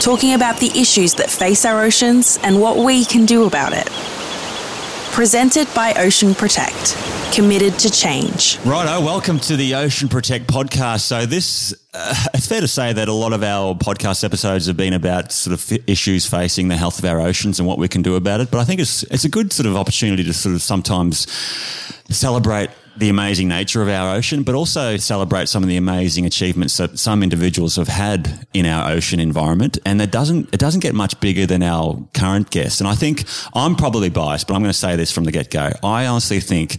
talking about the issues that face our oceans and what we can do about it. Presented by Ocean Protect, committed to change. Righto, welcome to the Ocean Protect podcast. So this, uh, it's fair to say that a lot of our podcast episodes have been about sort of issues facing the health of our oceans and what we can do about it. But I think it's it's a good sort of opportunity to sort of sometimes celebrate the amazing nature of our ocean, but also celebrate some of the amazing achievements that some individuals have had in our ocean environment. And it doesn't it doesn't get much bigger than our current guest. And I think I'm probably biased, but I'm going to say this from the get go. I honestly think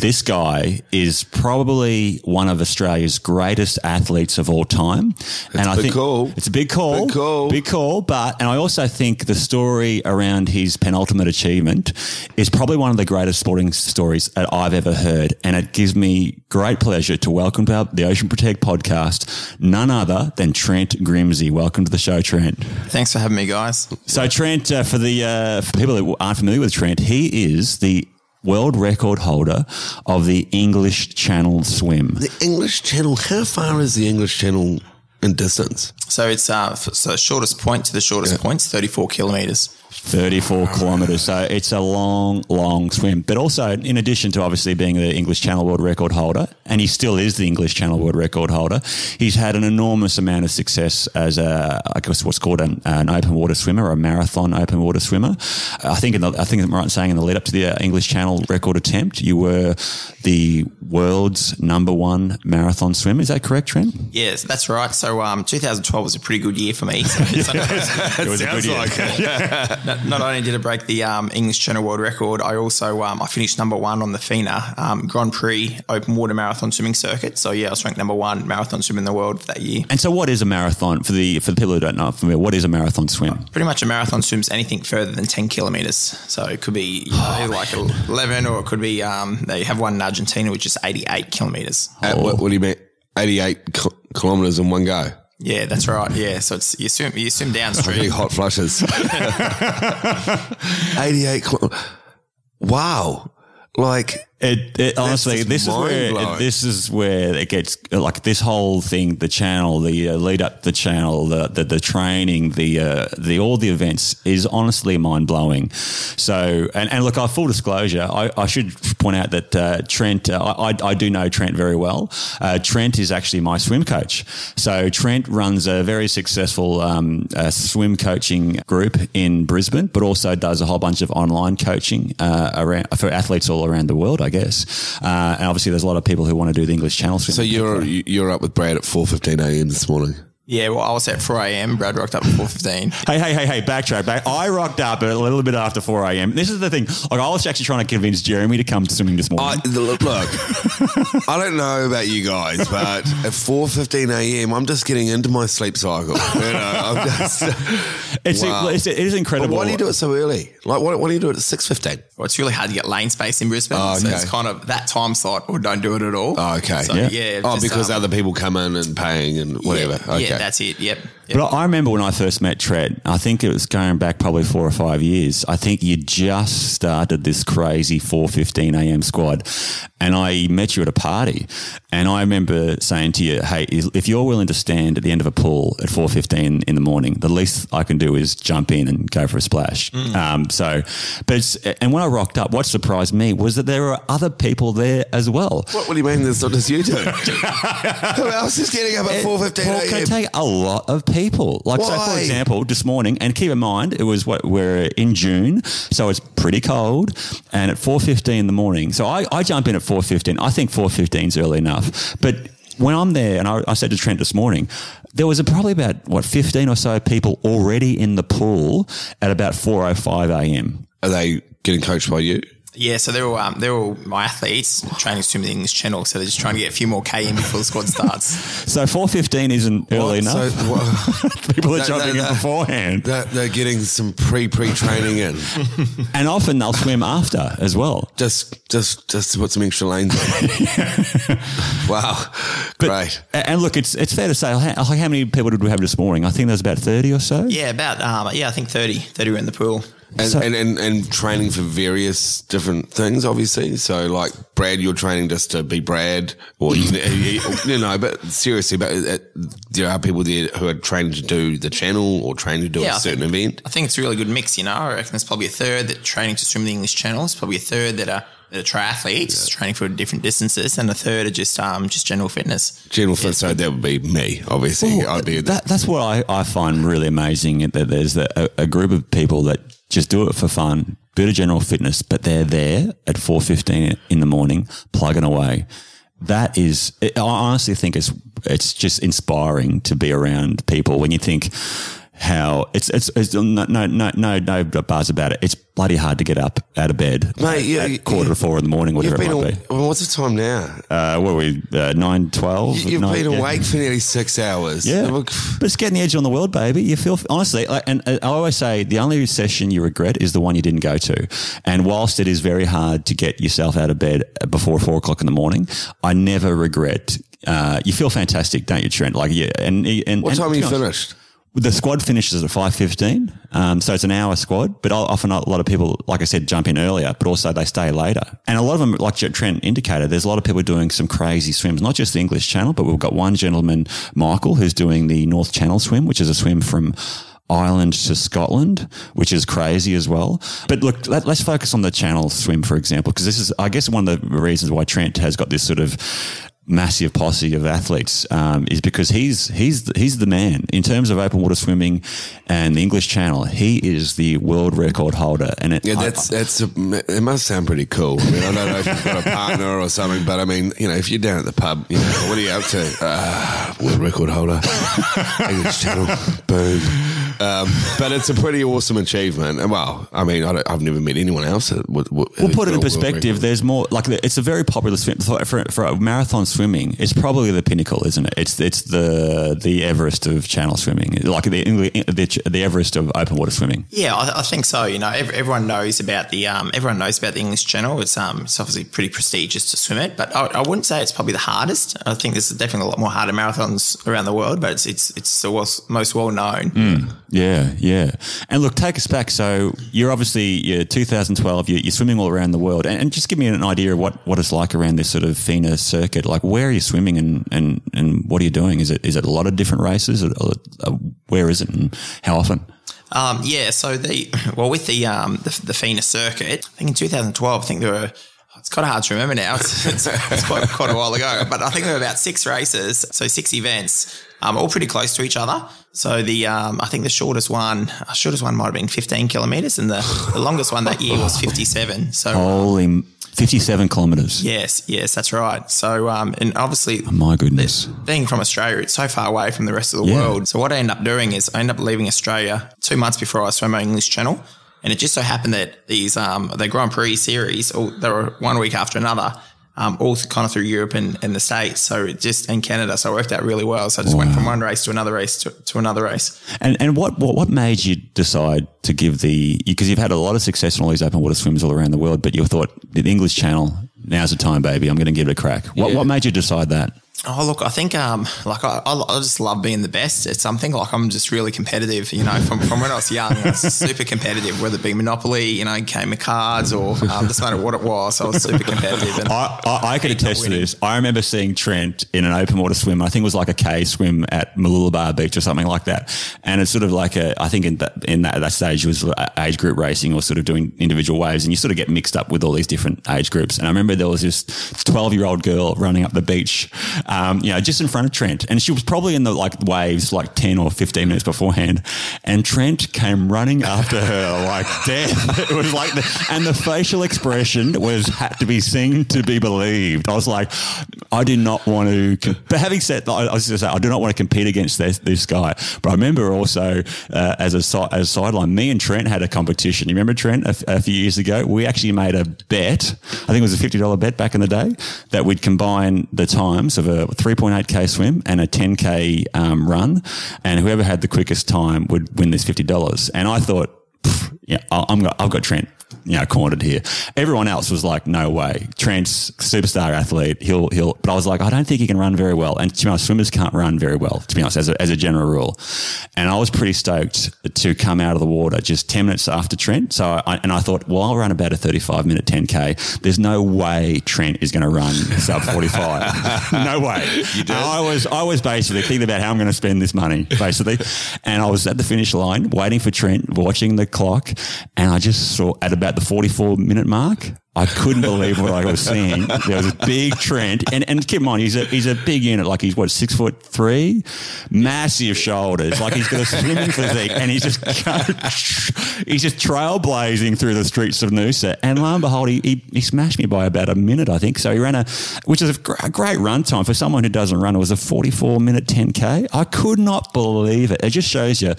this guy is probably one of Australia's greatest athletes of all time. and I think call. it's a big call, Big call. big call. But and I also think the story around his penultimate achievement is probably one of the greatest sporting stories that I've ever heard. And it gives me great pleasure to welcome to the Ocean Protect podcast none other than Trent Grimsey. Welcome to the show, Trent. Thanks for having me, guys. So Trent, uh, for the uh, for people that aren't familiar with Trent, he is the world record holder of the English Channel swim. The English Channel, how far is the English Channel in distance? So it's uh, f- so shortest point to the shortest point is 34 kilometers. 34 kilometres. So it's a long, long swim. But also, in addition to obviously being the English Channel World Record holder, and he still is the English Channel World Record holder, he's had an enormous amount of success as a, I guess what's called an, an open water swimmer, a marathon open water swimmer. I think, in the, I think I'm right in saying in the lead up to the uh, English Channel record attempt, you were the world's number one marathon swimmer. Is that correct, Trent? Yes, that's right. So um, 2012 was a pretty good year for me. So it's- It was a good year. not, not only did I break the um, English Channel World Record, I also um, I finished number one on the FINA um, Grand Prix Open Water Marathon Swimming Circuit. So yeah, I was ranked number one marathon swimmer in the world for that year. And so, what is a marathon for the for the people who don't know? Familiar, what is a marathon swim? Pretty much a marathon swims anything further than 10 kilometers. So it could be you know, like 11 or it could be, um, they have one in Argentina, which is 88 kilometers. At, what, what do you mean? 88 ki- kilometres in one go. Yeah, that's right. Yeah. So it's, you swim, you swim downstream. hot flushes. 88 kil- Wow. Like, It, it honestly, this is where mind-blowing. this is where it gets like this whole thing, the channel, the uh, lead up, the channel, the the, the training, the uh, the all the events is honestly mind blowing. So, and, and look, I full disclosure, I, I should point out that uh, Trent, uh, I, I do know Trent very well. Uh, Trent is actually my swim coach. So Trent runs a very successful um, uh, swim coaching group in Brisbane, but also does a whole bunch of online coaching uh, around for athletes all around the world. I guess, uh, and obviously there's a lot of people who want to do the English Channel so you're you're up with Brad at 4.15 a.m. this morning. Yeah. Well, I was at 4 a.m. Brad rocked up at 4.15. Hey, hey, hey, hey, backtrack. Back. I rocked up a little bit after 4 a.m. This is the thing. Like, I was actually trying to convince Jeremy to come to swimming this I, morning. look, look, I don't know about you guys, but at 4.15 a.m., I'm just getting into my sleep cycle. You know, I'm just, it's, wow. it's, it is but incredible. why do you do it so early? Like, why, why do you do it at 6.15? Well, it's really hard to get lane space in Brisbane. Oh, So it's kind of that time slot or don't do it at all. Oh, okay. So, Yeah. yeah. Oh, just, because um, other people come in and paying and whatever. Yeah, okay. yeah, that's it. Yep. But I remember when I first met Trent, I think it was going back probably four or five years. I think you just started this crazy 4.15 a.m. squad. And I met you at a party. And I remember saying to you, hey, if you're willing to stand at the end of a pool at 4.15 in the morning, the least I can do is jump in and go for a splash. Um, so, but it's, and when I rocked up, what surprised me was that there were other people there as well. What, what do you mean there's not just you two? Who else is getting up at 4.15 Paul, can take a lot of people. Like, so for example, this morning, and keep in mind, it was what we're in June, so it's pretty cold, and at four fifteen in the morning. So I, I jump in at four fifteen. I think four fifteen is early enough, but when I'm there, and I, I said to Trent this morning, there was probably about what fifteen or so people already in the pool at about four o five a.m. Are they getting coached by you? Yeah, so they're all um, they're all my athletes training swim the English Channel, so they're just trying to get a few more K in before the squad starts. So four fifteen isn't early enough. So, what, people are That- jumping that- in beforehand. they're, they're getting some pre pre training in. And often they'll swim after as well. Just just just to put some extra lanes on. wow, great. A- And look, it's it's fair to say, how how many people did we have this morning? I think there was about 30 or so. yeah, about um, yeah, I think 30, 30 were in the pool. And, So- and, and and training for various different things, obviously. So, like Brad, you're training just to be Brad, or you, you, know. But seriously, but uh, there are people there who are trained to do the channel or trained to do Yeah, a I certain think- event. I think it's a really good mix. You know, I reckon there's probably a third that training to swim the English Channel. It's probably a third that are that are triathletes training for different distances, and a third are just um just general fitness. General fit, so that would be me, obviously. I'd be That, that's what I, I find really amazing that there's a, a group of people that just do it for fun, bit of general fitness, but they're there at 4.15 in the morning, plugging away. That is, I honestly think it's, it's just inspiring to be around people when you think how it's, it's, it's no, no, no, no, no bars about it. It's bloody hard to get up out of bed Mate, at, you- quarter to four in the morning, whatever it might aw- be. well, what's the time now? Uh, what are we, uh, 9, 12? You've nine- been yeah. awake for nearly six hours. Yeah, but it's getting the edge on the world, baby. You feel honestly, like, and uh, I always say the only session you regret is the one you didn't go to. And whilst it is very hard to get yourself out of bed before four o'clock in the morning, I never regret. Uh, you feel fantastic, don't you, Trent? Like, yeah, and and What and time are you honest, finished? The squad finishes at five fifteen, um, so it's an hour squad. But often a lot of people, like I said, jump in earlier, but also they stay later. And a lot of them, like Trent indicated, there's a lot of people doing some crazy swims. Not just the English Channel, but we've got one gentleman, Michael, who's doing the North Channel swim, which is a swim from Ireland to Scotland, which is crazy as well. But look, let, us focus on the Channel swim, for example, because this is, I guess, one of the reasons why Trent has got this sort of massive posse of athletes um, is because he's he's the, he's the man in terms of open water swimming and the English Channel. He is the world record holder, and it, Yeah, I- that's that's a, it. Must sound pretty cool. I mean, I don't know if you've got a partner or something, but I mean, you know, if you're down at the pub, you know, what are you up to? Uh, world record holder, English Channel, boom. Um, but it's a pretty awesome achievement. And well, I mean, I don't, I've never met anyone else. That would, would, We'll put it in perspective. There's more like it's a very popular swim for, for, for marathon swimming. It's probably the pinnacle, isn't it? It's it's the the Everest of channel swimming, like the the, the Everest of open water swimming. Yeah, I, I think so. You know, ev- everyone knows about the um, everyone knows about the English Channel. It's um, it's obviously pretty prestigious to swim it, but I, I wouldn't say it's probably the hardest. I think there's definitely a lot more harder marathons around the world, but it's it's it's the most well known. Yeah, yeah. And look, take us back. So you're obviously you're 2012. You're, you're swimming all around the world, and, and just give me an idea of what, what it's like around this sort of FINA circuit. Like, where are you swimming, and, and, and what are you doing? Is it is it a lot of different races? Or, or, uh, where is it, and how often? Um, yeah, so the well with the um, the, the FINA circuit, I think in 2012, I think there were. It's kind of hard to remember now. It's, it's, it's quite, quite a while ago, but I think there were about six races, so six events, um, all pretty close to each other. So the um, I think the shortest one, uh, shortest one might have been 15 kilometers, and the, the longest one that year was 57. So Holy, 57 kilometers. yes, yes, that's right. So um, and obviously My goodness. being from Australia, it's so far away from the rest of the Yeah. world. So what I end up doing is I end up leaving Australia two months before I swam my English Channel, and it just so happened that these um, the Grand Prix series, all, they were one week after another. Um, all kind of through Europe and, and the States. So it just in Canada. So it worked out really well. So I just went from one race to another race to, to another race. And and what, what what made you decide to give the because you've had a lot of success in all these open water swims all around the world, but you thought the English Channel now's the time, baby. I'm going to give it a crack. What Yeah. what made you decide that? Oh, look, I think, um, like, I, I I just love being the best at something. Like, I'm just really competitive, you know, from, from when I was young, I was super competitive, whether it be Monopoly, you know, game of cards, or um, doesn't matter what it was. I was super competitive. And I, I, I could attest to this. I remember seeing Trent in an open water swim. I think it was like a K swim at Mooloolaba Beach or something like that. And it's sort of like a, I think in that, in that, that stage it was age group racing or sort of doing individual waves and you sort of get mixed up with all these different age groups. And I remember there was this 12 year old girl running up the beach, um, you know, just in front of Trent. And she was probably in the like waves like 10 or 15 minutes beforehand. And Trent came running after her like death. It was like, the, and the facial expression was had to be seen to be believed. I was like, I do not want to, but having said, that, I was going to say, I do not want to compete against this, this guy. But I remember also uh, as a as a sideline, me and Trent had a competition. You remember Trent a few years ago? We actually made a bet. I think it was a fifty dollar bet back in the day that we'd combine the times of a three point eight k swim and a ten k um, run, and whoever had the quickest time would win this fifty dollars. And I thought, "Pff, yeah, I'm got, I've got Trent. You know, cornered here. Everyone else was like, "No way, Trent's superstar athlete. He'll, he'll." But I was like, "I don't think he can run very well." And to be honest, swimmers can't run very well. To be honest, as a, as a general rule. And I was pretty stoked to come out of the water just ten minutes after Trent. So, I, and I thought, well, I'll run about a thirty-five minute ten k. There's no way Trent is going to run sub forty-five. no way. I was, I was basically thinking about how I'm going to spend this money, basically. and I was at the finish line waiting for Trent, watching the clock, and I just saw at about the 44 minute mark. I couldn't believe what I was seeing. There was a big Trent, and and keep in mind he's a he's a big unit, like he's what six foot three, massive shoulders, like he's got a swimming physique, and he's just he's just trailblazing through the streets of Noosa. And lo and behold, he, he he smashed me by about a minute, I think. So he ran a, which is a, gr- a great run time for someone who doesn't run. It was a forty four minute ten k. I could not believe it. It just shows you,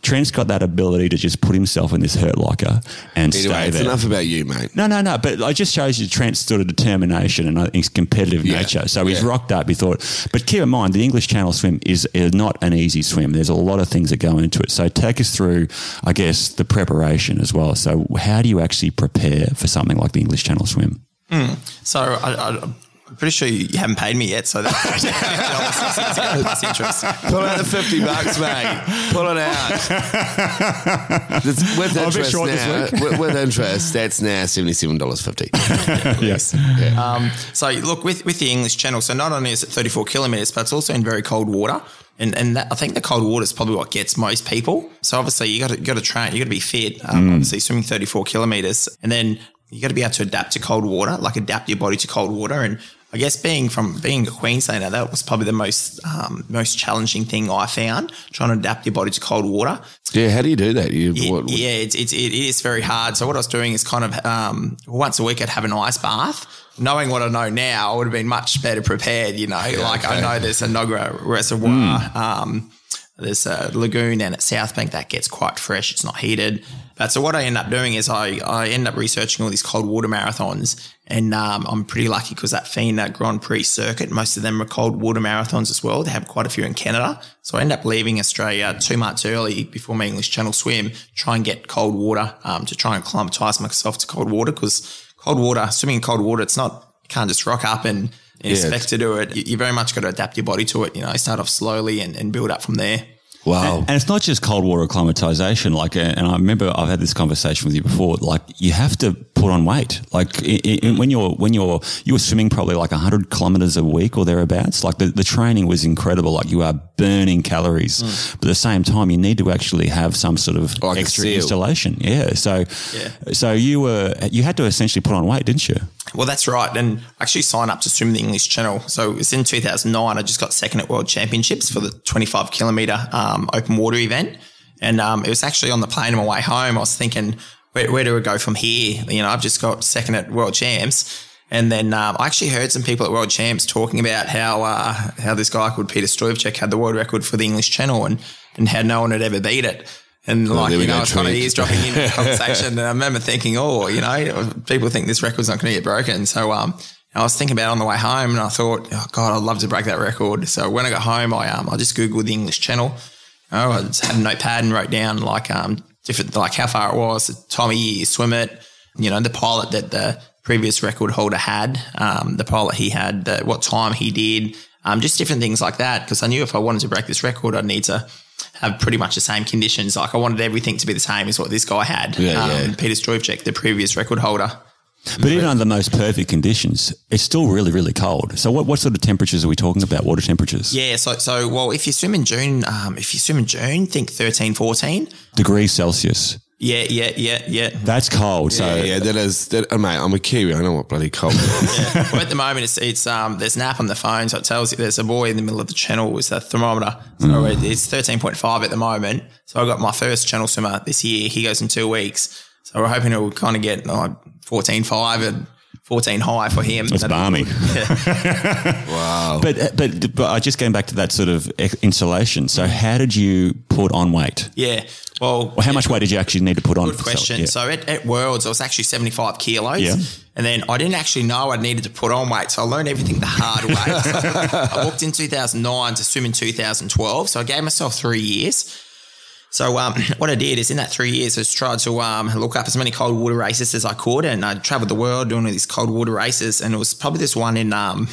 Trent's got that ability to just put himself in this hurt locker and Anyway, stay it's there. enough about you, mate. No, no, no. But it just shows you Trent's sort of determination and I think his competitive Yeah, nature. So he's yeah. rocked up. He thought, but keep in mind, the English Channel swim is, is not an easy swim. There's a lot of things that go into it. So take us through, I guess, the preparation as well. So how do you actually prepare for something like the English Channel swim? Hmm. So I, I, I'm pretty sure you haven't paid me yet. So that's plus interest. Pull out the 50 bucks, mate. Pull it out. It's with I'm a bit interest short this now. week. With, with interest, that's now $77.50. Yes. Um, so look with with the English Channel. So not only is it 34 kilometers, but it's also in very cold water. And and that, I think the cold water is probably what gets most people. So obviously you got to got to train. You got to be fit. Um, Obviously swimming 34 kilometers, and then you got to be able to adapt to cold water, like adapt your body to cold water. And I guess being from being a Queenslander, that was probably the most um, most challenging thing I found trying to adapt your body to cold water. Yeah, how do you do that? You, Yeah, what, what- yeah it's, it's, it is very hard. So what I was doing is kind of um, once a week I'd have an ice bath. Knowing what I know now, I would have been much better prepared. You know, like I know there's Enoggera reservoir, um, there's a lagoon down at South Bank that gets quite fresh. It's not heated. But so what I end up doing is I, I end up researching all these cold water marathons, and um, I'm pretty lucky because that FINA Grand Prix circuit, most of them are cold water marathons as well. They have quite a few in Canada. So I end up leaving Australia two months early before my English Channel swim, try and get cold water um, to try and acclimatise myself to cold water because cold water, swimming in cold water, it's not, can't just rock up and, and Yeah, expect to do it. You, you very much got to adapt your body to it. You know, start off slowly and, and build up from there. wow. And it's not just cold water acclimatization. Like, and I remember I've had this conversation with you before. Like, you have to put on weight. Like, i i when you're when you're you were swimming probably like hundred kilometers a week or thereabouts. Like, the, the training was incredible. Like, you are burning calories, mm. but at the same time, you need to actually have some sort of Like extra installation. Yeah. So, Yeah. so you were you had to essentially put on weight, didn't you? Well, that's right. And I actually signed up to swim the English Channel. So it was in 2009. I just got second at World Championships for the 25 kilometer um, open water event. And um, it was actually on the plane on my way home. I was thinking, where, where do we go from here? You know, I've just got second at World Champs. And then um, I actually heard some people at World Champs talking about how uh, how this guy called Peter Stoychev had the world record for the English Channel and, and how no one had ever beat it. And like, you know, I was kind of eavesdropping into the conversation. And I remember thinking, oh, you know, people think this record's not going to get broken. So, um, I was thinking about it on the way home and I thought, oh God, I'd love to break that record. So when I got home, I, um, I just Googled the English channel. Oh, I just had a notepad and wrote down like, um, different, like how far it was, the time of year you swim it, you know, the pilot that the previous record holder had, um, the pilot he had, the, what time he did, um, just different things like that. Because I knew if I wanted to break this record, I'd need to have pretty much the same conditions. Like I wanted everything to be the same as what this guy had. Yeah, um, yeah. Peter Stoychev, the previous record holder. But even under the most perfect conditions, it's still really, really cold. So, what, what sort of temperatures are we talking about? Water temperatures? Yeah, so so well, if you swim in June, um, if you swim in June, think 13, 14. Degrees Celsius. Yeah, yeah, yeah, yeah. That's cold. So, yeah, yeah, that is. That, uh, mate, I'm a Kiwi. I know what bloody cold. is. well, at the moment, it's it's um, there's an app on the phone, so it tells you there's a buoy in the middle of the channel with a thermometer. So it, it's 13.5 at the moment. So I got my first channel swimmer this year. He goes in two weeks. So we're hoping it will kind of get like 14.5 and 14 high for him. It's That'd balmy. good. wow. But, uh, but but I just going back to that sort of insulation. So how did you put on weight? Yeah. Well, Or how much weight did you actually need to put on? Good question. Yeah. So at, at Worlds, I was actually 75 kilos. Yeah. And then I didn't actually know I needed to put on weight. So I learned everything the hard way. I walked in 2009 to swim in 2012. So I gave myself three years. So um, what I did is in that three years, I just tried to um, look up as many cold water races as I could. And I traveled the world doing all these cold water races. And it was probably this one in um,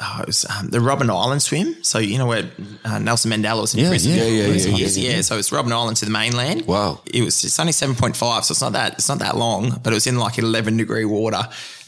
oh, it was um, the Robben Island swim. So you know where uh, Nelson Mandela was in Yeah, prison. yeah, yeah, for yeah, years? yeah, yeah. So it's Robben Island to the mainland. Wow. It was it's only seven point five, so it's not that it's not that long, but it was in like eleven degree water.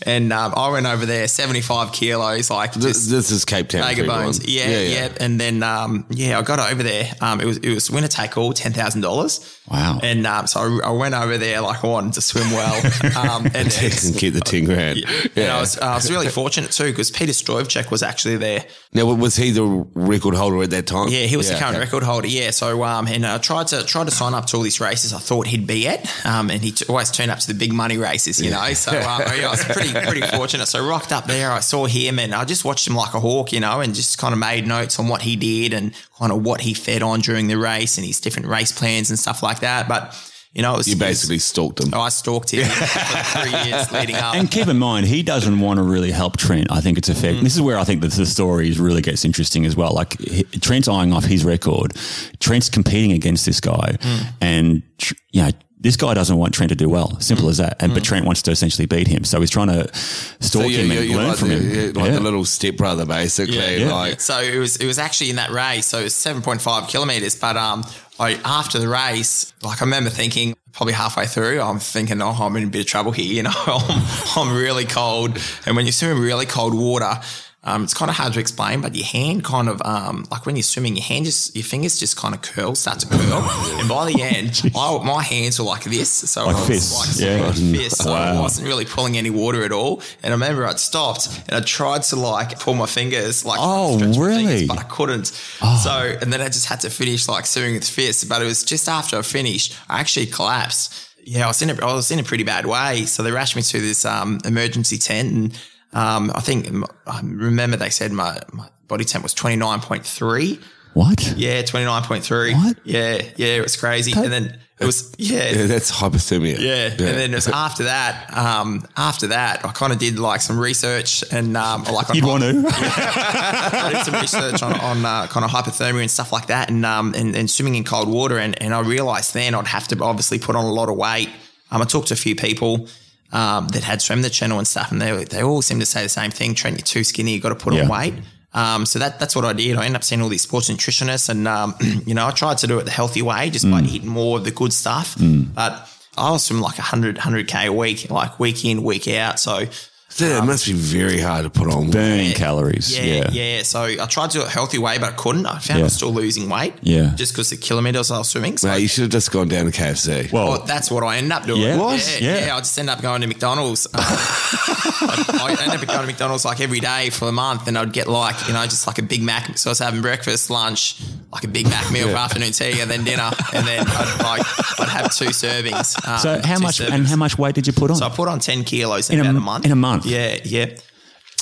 And um, I went over there, seventy five kilos, like this, this is Cape Town. mega bones. Yeah, yeah, And then um, yeah, I got over there. Um, it was it was winner take all, ten thousand dollars. Wow. And um, so I, I went over there like I wanted to swim well. Um, and it's- and keep the 10 grand. and I was, I was really fortunate too because Peter Stoychev was actually there. Now, was he the record holder at that time? Yeah, he was the current okay. record holder. Yeah, so um, and I tried to tried to sign up to all these races I thought he'd be at, um, and he t- always turned up to the big money races, you know. So um, yeah, I was pretty pretty fortunate. So rocked up there, I saw him, and I just watched him like a hawk, you know, and just kind of made notes on what he did and kind of what he fed on during the race and his different race plans and stuff like that. But you know, it was You it was- basically stalked him. Oh, I stalked him for three years leading up. And keep in mind, he doesn't want to really help Trent. I think it's a fair. Mm. This is where I think that the story really gets interesting as well. Like he- Trent's eyeing off his record. Trent's competing against this guy, Mm. and you know this guy doesn't want Trent to do well. Simple Mm. as that. And but Trent wants to essentially beat him, so he's trying to stalk So you're, him you're, and you're learn like, from the, him. like Yeah. the little stepbrother, basically. Yeah. Like, So it was it was actually in that race. So it was seven point five kilometers. But um, I, after the race, like I remember thinking probably halfway through, I'm thinking, oh, I'm in a bit of trouble here. You know, I'm, I'm really cold, and when you swim in really cold water. Um, it's kind of hard to explain, but your hand kind of um, like when you're swimming, your hand just your fingers just kind of curl, start to curl, and by the end, I, my hands were like this, so Like I was fists, like yeah. like fists, so I wasn't really pulling any water at all. And I remember I'd stopped and I tried to like pull my fingers, like Oh, really? fingers, but I couldn't. So, and then I just had to finish like swimming with fists. But it was just after I finished, I actually collapsed. Yeah, I was in a, I was in a pretty bad way. So they rushed me to this um, emergency tent, and um, I think I remember they said my, my body temp was twenty nine point three. What? Yeah, twenty nine point three. What? Yeah, yeah, it was crazy. and then it was yeah, yeah, that's hypothermia. yeah. And then it was after that, um, after that, I kind of did like some research and um, like You'd want to? I did some research on, on uh, kind of hypothermia and stuff like that, and um, and, and swimming in cold water, and, and I realised then I'd have to obviously put on a lot of weight. Um, I talked to a few people um, that had swum the channel and stuff, and they they all seem to say the same thing: Trent, you're too skinny, you got to put Yeah. on weight. Um, so that that's what I did. I ended up seeing all these sports nutritionists, and um, you know, I tried to do it the healthy way, just by eating more of the good stuff. But I was from like 100 100k a week, like week in, week out. So So it must be very hard to put on. Burning calories. yeah, Yeah. yeah, So I tried to do it a healthy way, but I couldn't. I found I Yeah. was still losing weight. Yeah. Just because the kilometers I was swimming. So Mate, you should have just gone down to KFC. Well, well, that's what I ended up doing. Yeah. What? Yeah, Yeah. yeah. I just ended up going to McDonald's. I, I ended up going to McDonald's like every day for a month, and I'd get like you know just like a Big Mac. So I was having breakfast, lunch, like a Big Mac meal for afternoon tea, and then dinner, and then I'd like I'd have two servings. um, so how much servings. and how much weight did you put on? So I put on ten kilos in, In a- about a month. in a month? Yeah, yeah.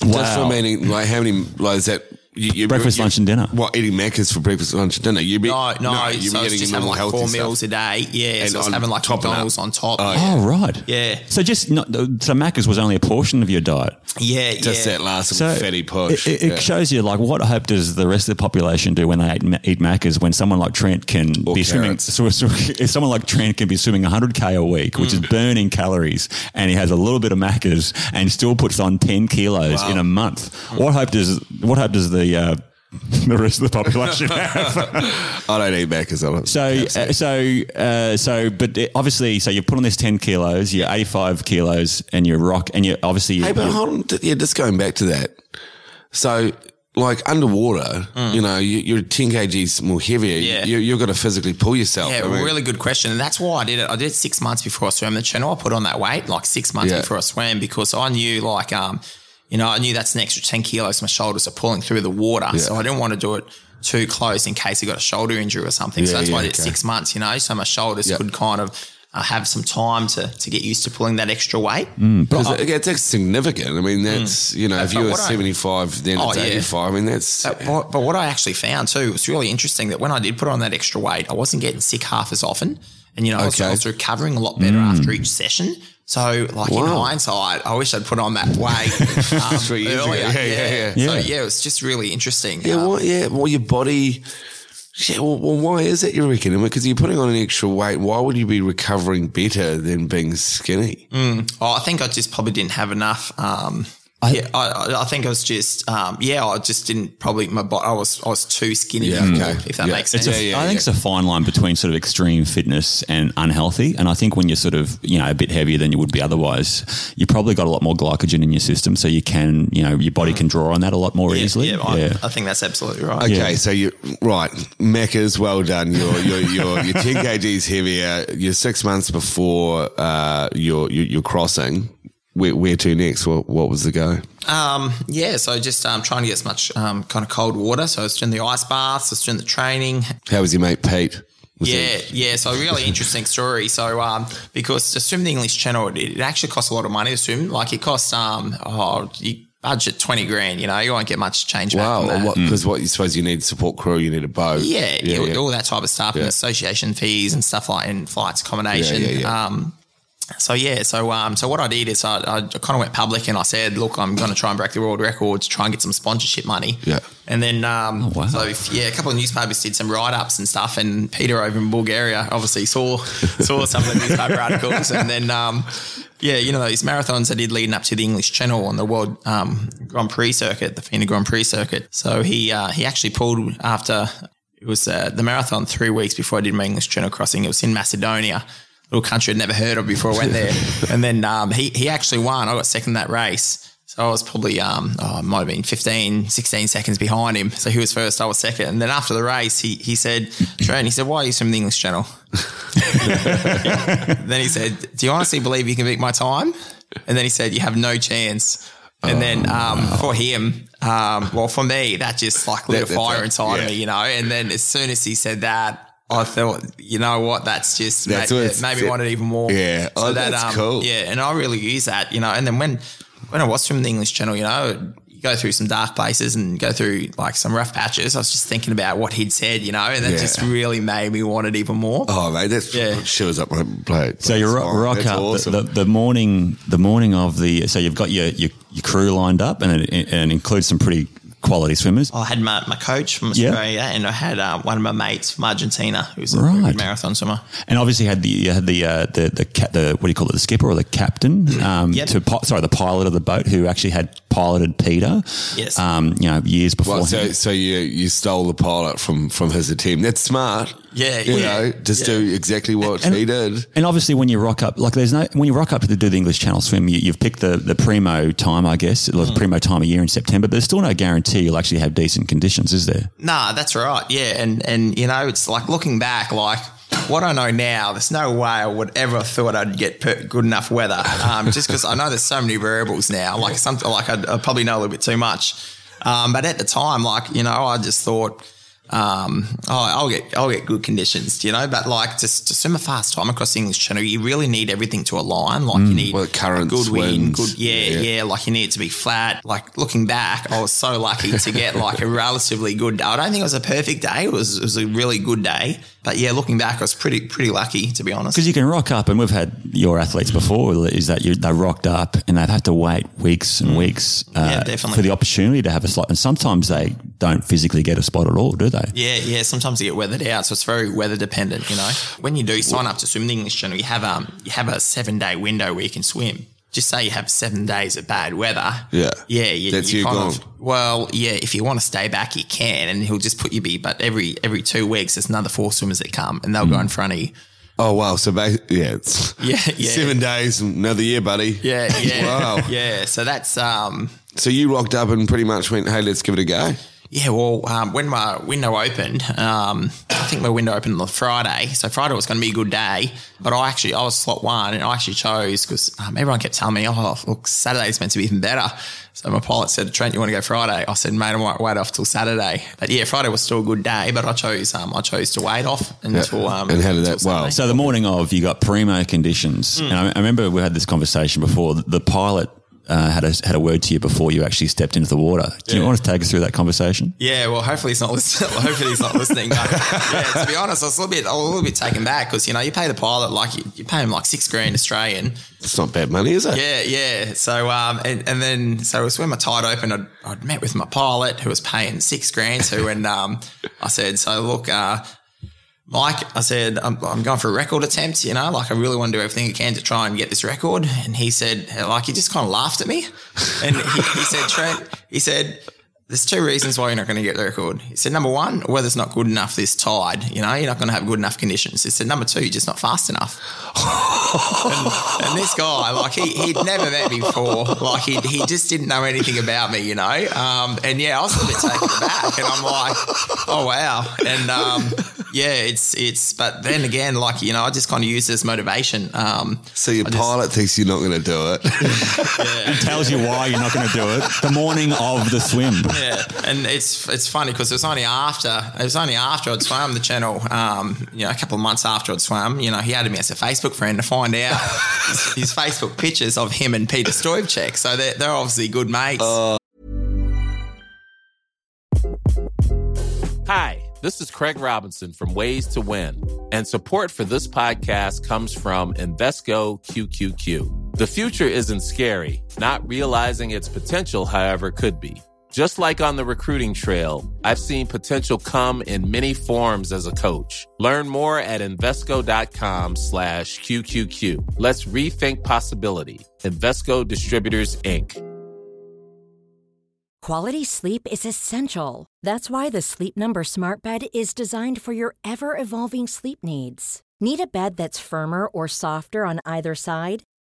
Just for meaning, like, how many, like, is that? You, you, Breakfast, you- lunch, and dinner. What, eating Macca's for breakfast, lunch, and dinner? You be, No, no. you so I was just having like four meals a day. Yeah, And so I on having like top of that. McDonald's on top. Oh, yeah. oh right. Yeah. So just not so Macca's was only a portion of your diet. Yeah, Just yeah. that last So fatty push. It, it Yeah. shows you like what hope does the rest of the population do when they eat, ma- eat Macca's when someone like Trent can Or be swimming. carrots. So, so if someone like Trent can be swimming 100k a week, which is Mm. burning calories, and he has a little bit of Macca's and still puts on 10 kilos Wow. in a month. What hope does what hope does the uh, the rest of the population have. I don't eat Macca's. I don't. So, uh, so, uh, so, but obviously, so you put on this ten kilos, you're eighty five kilos, and you're rock, and you're obviously, Hey, but you're- hold on. t- Yeah, just going back to that. So, like underwater, you know, you, you're 10 kgs more heavier. Yeah. You, you've got to physically pull yourself. Yeah, I mean, really good question. And that's why I did it. I did it six months before I swam the channel. I put on that weight like six months Yeah. before I swam because I knew like, um, you know, I knew that's an extra 10 kilos my shoulders are pulling through the water. So I didn't want to do it too close in case I got a shoulder injury or something. so Yeah, that's why I did okay. six months, you know, so my shoulders Yeah. could kind of uh, have some time to, to get used to pulling that extra weight. Because it- it's significant. I mean, that's, you know, if Mm. You were what I- 75, then Oh, it's yeah. 85. I mean, that's. But, what- but what I actually found too was really interesting that when I did put on that extra weight, I wasn't getting sick half as often. And, you know, I, was, I Okay. was recovering a lot better after each session. So, like in hindsight, I wish I'd put on that weight um, Three years ago. earlier. Yeah, yeah, yeah. So, Yeah. yeah, it was just really interesting. Yeah, Um, well, yeah, well, your body. Yeah, well, well, why is that, you reckon? Because you're putting on an extra weight. Why would you be recovering better than being skinny? oh, I think I just probably didn't have enough. Um, yeah, I, I- I think I was just, um, yeah, I just didn't probably my body. I was, I was too skinny. Yeah, okay. if that Yeah. makes sense. a, Yeah, I yeah, think it's a fine line between sort of extreme fitness and unhealthy. And I think when you're sort of, you know, a bit heavier than you would be otherwise, you probably got a lot more glycogen in your system. So you can, you know, your body can draw on that a lot more yeah, easily. yeah, I, I think that's absolutely right. Okay, so you right, Macca's well done. Your your your your you're, you're ten kgs heavier. You're six months before uh, your your, your crossing. Where, where to next? What what was the go? Um, yeah, so just um, trying to get as much um, kind of cold water. So I was doing the ice baths, I was doing the training. How was your mate Pete? Was yeah, he- yeah. So a really interesting story. So um, because to swim the English Channel, it, it actually costs a lot of money to swim. Like it costs um, oh, you budget twenty grand. You know, you won't get much change back Wow, from that. because what, you suppose you need support crew, you need a boat. Yeah, yeah, all that type of stuff, and association fees and stuff like and flights, accommodation. Yeah, yeah, yeah. Um, so yeah, so um, so what I did is I, I kind of went public and I said, look, I'm going to try and break the world record to try and get some sponsorship money. Yeah. And then, um, wow. so if, yeah, a couple of newspapers did some write ups and stuff, and Peter over in Bulgaria obviously saw saw some of the newspaper articles, and then. Um, yeah, you know those marathons I did leading up to the English Channel on the World um, Grand Prix circuit, the FINA Grand Prix circuit. So he uh, he actually pulled after it was uh, the marathon three weeks before I did my English Channel crossing. It was in Macedonia, little country I'd never heard of before I went there. and then um, he he actually won. I got second in that race. So I was probably, um, oh, it might have been 15, 16 seconds behind him. So he was first, I was second. And then after the race, he, he said, Trent, he said, why are you from the English Channel? then he said, do you honestly believe you can beat my time? And then he said, you have no chance. And then um, for him, um, well, for me, that just like lit a fire inside yeah. of me, you know. And then as soon as he said that, I thought, you know what, that's just That's made, what it it's- made me want it even more. Yeah. Oh, that's um, cool. Yeah, and I really use that, you know. And then when when I was from the English Channel, you know, you go through some dark places and go through like some rough patches. I was just thinking about what he'd said, you know, and that Yeah. just really made me want it even more. Oh, mate, that's Yeah. shows up my plate. So you rock, rock up awesome. the, the, the morning, the morning of the. So you've got your your, your crew lined up, and it, and includes some pretty quality swimmers. I had my, my coach from Yeah. Australia, and I had uh, one of my mates from Argentina, who's a Right. good marathon swimmer. And obviously had the you had the uh, the the, ca- the what do you call it the skipper or the captain um, Yep. to pi- sorry the pilot of the boat who actually had piloted Peter Yes. um, you know years before Well, so, so you you stole the pilot from from his team. That's smart. Yeah, you yeah. know, just do exactly what And- he did. and obviously when you rock up like there's no when you rock up to do the English Channel swim you, you've picked the the primo time I guess it was Mm. primo time of year in September but there's still no guarantee you'll actually have decent conditions is there Nah, that's right. Yeah, and and you know, it's like looking back, like what I know now. There's no way I would ever have thought I'd get per- good enough weather. Um, just because I know there's so many variables now. Like something like I'd, I probably know a little bit too much. Um, but at the time, like you know, I just thought. Um, oh, I'll get I'll get good conditions, you know. But like just to swim a fast time across the English Channel, you really need everything to align. Like you need Well, currents, good wind, winds, good yeah, yeah. yeah, Like you need it to be flat. Like looking back, I was so lucky to get like a relatively good day. I don't think it was a perfect day. It was it was a really good day. But yeah, looking back, I was pretty pretty lucky to be honest. because you can rock up and we've had your athletes before is that you, they rocked up and they've had to wait weeks and weeks uh, Mm. Yeah, for the opportunity to have a slot and sometimes they don't physically get a spot at all do they Yeah, yeah. Sometimes you get weathered out, so it's very weather dependent. You know, when you do sign up to swim the English Channel, you have um you have a seven day window where you can swim. just say you have seven days of bad weather. Yeah. Yeah. You, That's you gone. of- well, yeah. If you want to stay back, you can, and he'll just put you be. But every every two weeks, there's another four swimmers that come, and they'll go in front of you. Oh wow! So ba- yeah, it's Yeah, yeah. seven days, another year, buddy. Yeah, yeah, Wow. yeah. So that's um, So you rocked up and pretty much went, "Hey, let's give it a go." Yeah, well, um, when my window opened, um, I think my window opened on the Friday. So Friday was going to be a good day, but I actually I was slot one, and I actually chose because um, everyone kept telling me, "Oh, look, Saturday's meant to be even better." So my pilot said, "Trent, you want to go Friday?" I said, "Mate, I might wait off till Saturday." But yeah, Friday was still a good day, but I chose um, I chose to wait off until um, And how did that- until wow. So the morning of, you got primo conditions, and I, I remember we had this conversation before. The, the pilot uh, had a had a word to you before you actually stepped into the water. Do you want to take us through that conversation? Yeah, well, hopefully he's not listening. hopefully he's not listening. But yeah, to be honest, I was a little bit, a little bit taken back because you know you pay the pilot like you, you pay him like six grand Australian. It's not bad money, is it? Yeah, yeah. So um, and, and then so it was when my tide opened. I'd, I'd met with my pilot who was paying six grand to, and um, I said, so look, uh, Mike, I said, I'm, I'm going for a record attempt, you know, like I really want to do everything I can to try and get this record. And he said, like, he just kind of laughed at me. And he, he said, Trent, he said, there's two reasons why you're not going to get the record. He said, number one, weather's not good enough this tide. You know, you're not going to have good enough conditions. He said, number two, you're just not fast enough. and, and this guy, like, he, he'd never met me before. Like, he, he just didn't know anything about me, you know? Um, and yeah, I was a bit taken aback. And I'm like, oh, wow. And um, yeah, it's, it's, but then again, like, you know, I just kind of use this motivation. Um, So your I just- pilot thinks you're not going to do it. And tells you why you're not going to do it the morning of the swim. Yeah, and it's it's funny because it was only after it was only after I'd swam the channel, um, you know, a couple of months after I'd swam, you know, he added me as a Facebook friend to find out his, his Facebook pictures of him and Peter Stoychev. So they're, they're obviously good mates. Hi, this is Craig Robinson from Ways to Win, and support for this podcast comes from Invesco QQQ. The future isn't scary. Not realizing its potential, however, could be. Just like on the recruiting trail, I've seen potential come in many forms as a coach. Learn more at Invesco.com slash QQQ. Let's rethink possibility. Invesco Distributors, Inc. Quality sleep is essential. That's why the Sleep Number Smart Bed is designed for your ever evolving sleep needs. Need a bed that's firmer or softer on either side?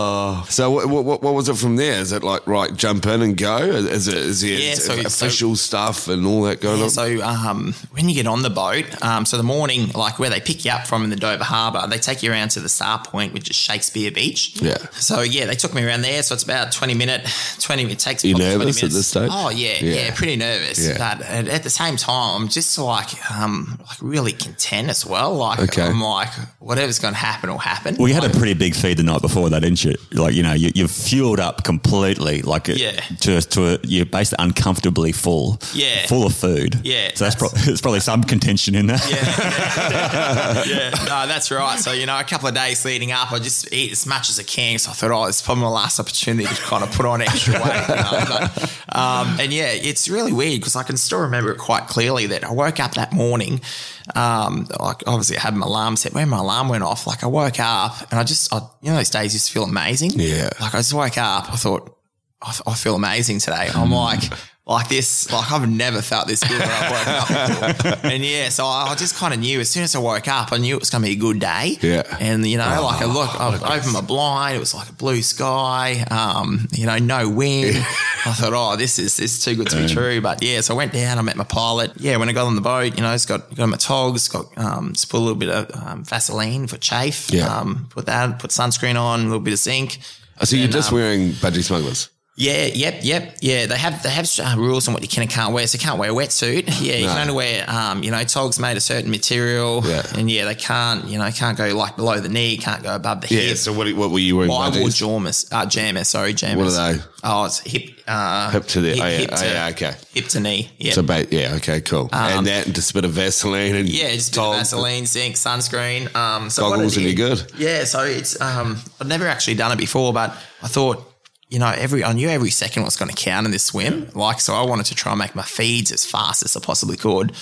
Oh, so what, what, what was it from there? Is it like right, jump in and go? Is it is it Yeah, so- official stuff and all that going Yeah, on? so um, when you get on the boat, um, so the morning, like where they pick you up from in the Dover Harbour, they take you around to the Star Point, which is Shakespeare Beach. Yeah. So yeah, they took me around there. So it's about twenty minute, twenty. It takes. You probably 20 nervous at minutes. this stage? Oh yeah, Yeah. yeah, pretty nervous. Yeah. But at, at the same time, I'm just like um, like really content as well. Like Okay. I'm like whatever's going to happen will happen. Well, you had a pretty big feed the night before that, didn't you? Like, you know, you, you've fueled up completely, like Yeah. to, to a, you're basically uncomfortably full, Yeah. full of food. Yeah, So that's, that's- pro- there's probably some contention in there. yeah, yeah, no, that's right. So you know, a couple of days leading up, I just eat as much as I can. So I thought, oh, it's probably my last opportunity to kind of put on extra weight. You know? but, um, and yeah, it's really weird because I can still remember it quite clearly that I woke up that morning. Um, like obviously I had my alarm set. When my alarm went off, like I woke up and I just, I, you know, those days you just feel amazing. Yeah. Like I just woke up, I thought, I, I feel amazing today. I'm mm. like, like this, like I've never felt this good when I've woken up before. And yeah, so I, just kind of knew as soon as I woke up, I knew it was going to be a good day. Yeah. And, you know, like I look, I opened my blind, it was like a blue sky, um, you know, no wind. I thought, oh, this is, this is too good to be true. But yeah, so I went down, I met my pilot. Yeah, when I got on the boat, you know, it's got, got my togs, got, um, just put a little bit of um, Vaseline for chafe. Yeah. Um, put that, put sunscreen on, a little bit of zinc. Oh, so you're just um, wearing budgie smugglers. Yeah, yep, yep, yeah. They have they have uh, rules on what you can and can't wear. So you can't wear a wetsuit. Yeah, you No. can only wear um, you know togs made of certain material. Yeah. and yeah, they can't you know can't go like below the knee, can't go above the Yeah. hip. So what, what were you wearing? Well, I wore jammers, uh, jammers. Sorry, jammers. What are they? Oh, it's hip, uh, Hip to the- hip, oh, yeah, hip oh, yeah, okay. hip to knee. Yeah, So ba- yeah, okay, cool. and that and just a bit of Vaseline and Um, yeah, just a bit of. Vaseline, zinc, sunscreen. Um, so Goggles and you're good. Yeah, so it's um, I've never actually done it before, but I thought. You know, every I knew every second was going to count in this swim. Like, so I wanted to try and make my feeds as fast as I possibly could.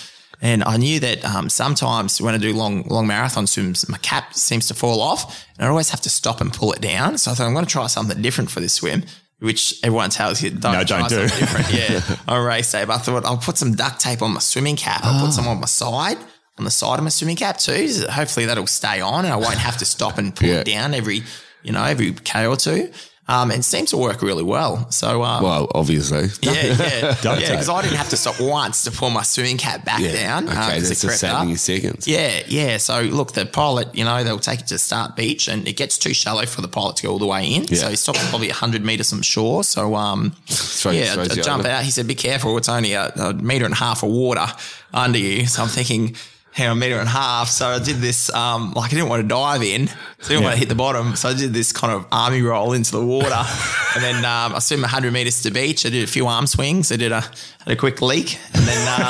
And I knew that um, sometimes when I do long long marathon swims, my cap seems to fall off, and I always have to stop and pull it down. So I thought I'm going to try something different for this swim, which everyone tells you don't, No, don't do. different. Yeah, on race day. But I thought I'll put some duct tape on my swimming cap. I'll put some on my side, on the side of my swimming cap too. So hopefully that'll stay on, and I won't have to stop and pull Yeah. it down every, you know, every k or two. Um, and seems to work really well. So um, Well, obviously. yeah, yeah, Duct yeah. Because I didn't have to stop once to pull my swimming cap back Yeah. down. Okay, um, 'cause that's just saving seconds. Yeah, yeah. So look, the pilot, you know, they'll take it to start beach, and it gets too shallow for the pilot to go all the way in. Yeah. So he stops probably hundred meters from shore. So um, Throw- yeah, throws I, you jump out. He said, "Be careful. It's only a, a meter and a half of water under you." So I'm thinking. Hang on, a meter and a half. So I did this, um, like I didn't want to dive in. So I didn't want to hit the bottom. So I did this kind of army roll into the water. and then um, I swam 100 meters to beach. I did a few arm swings. I did a, had a quick leak. And then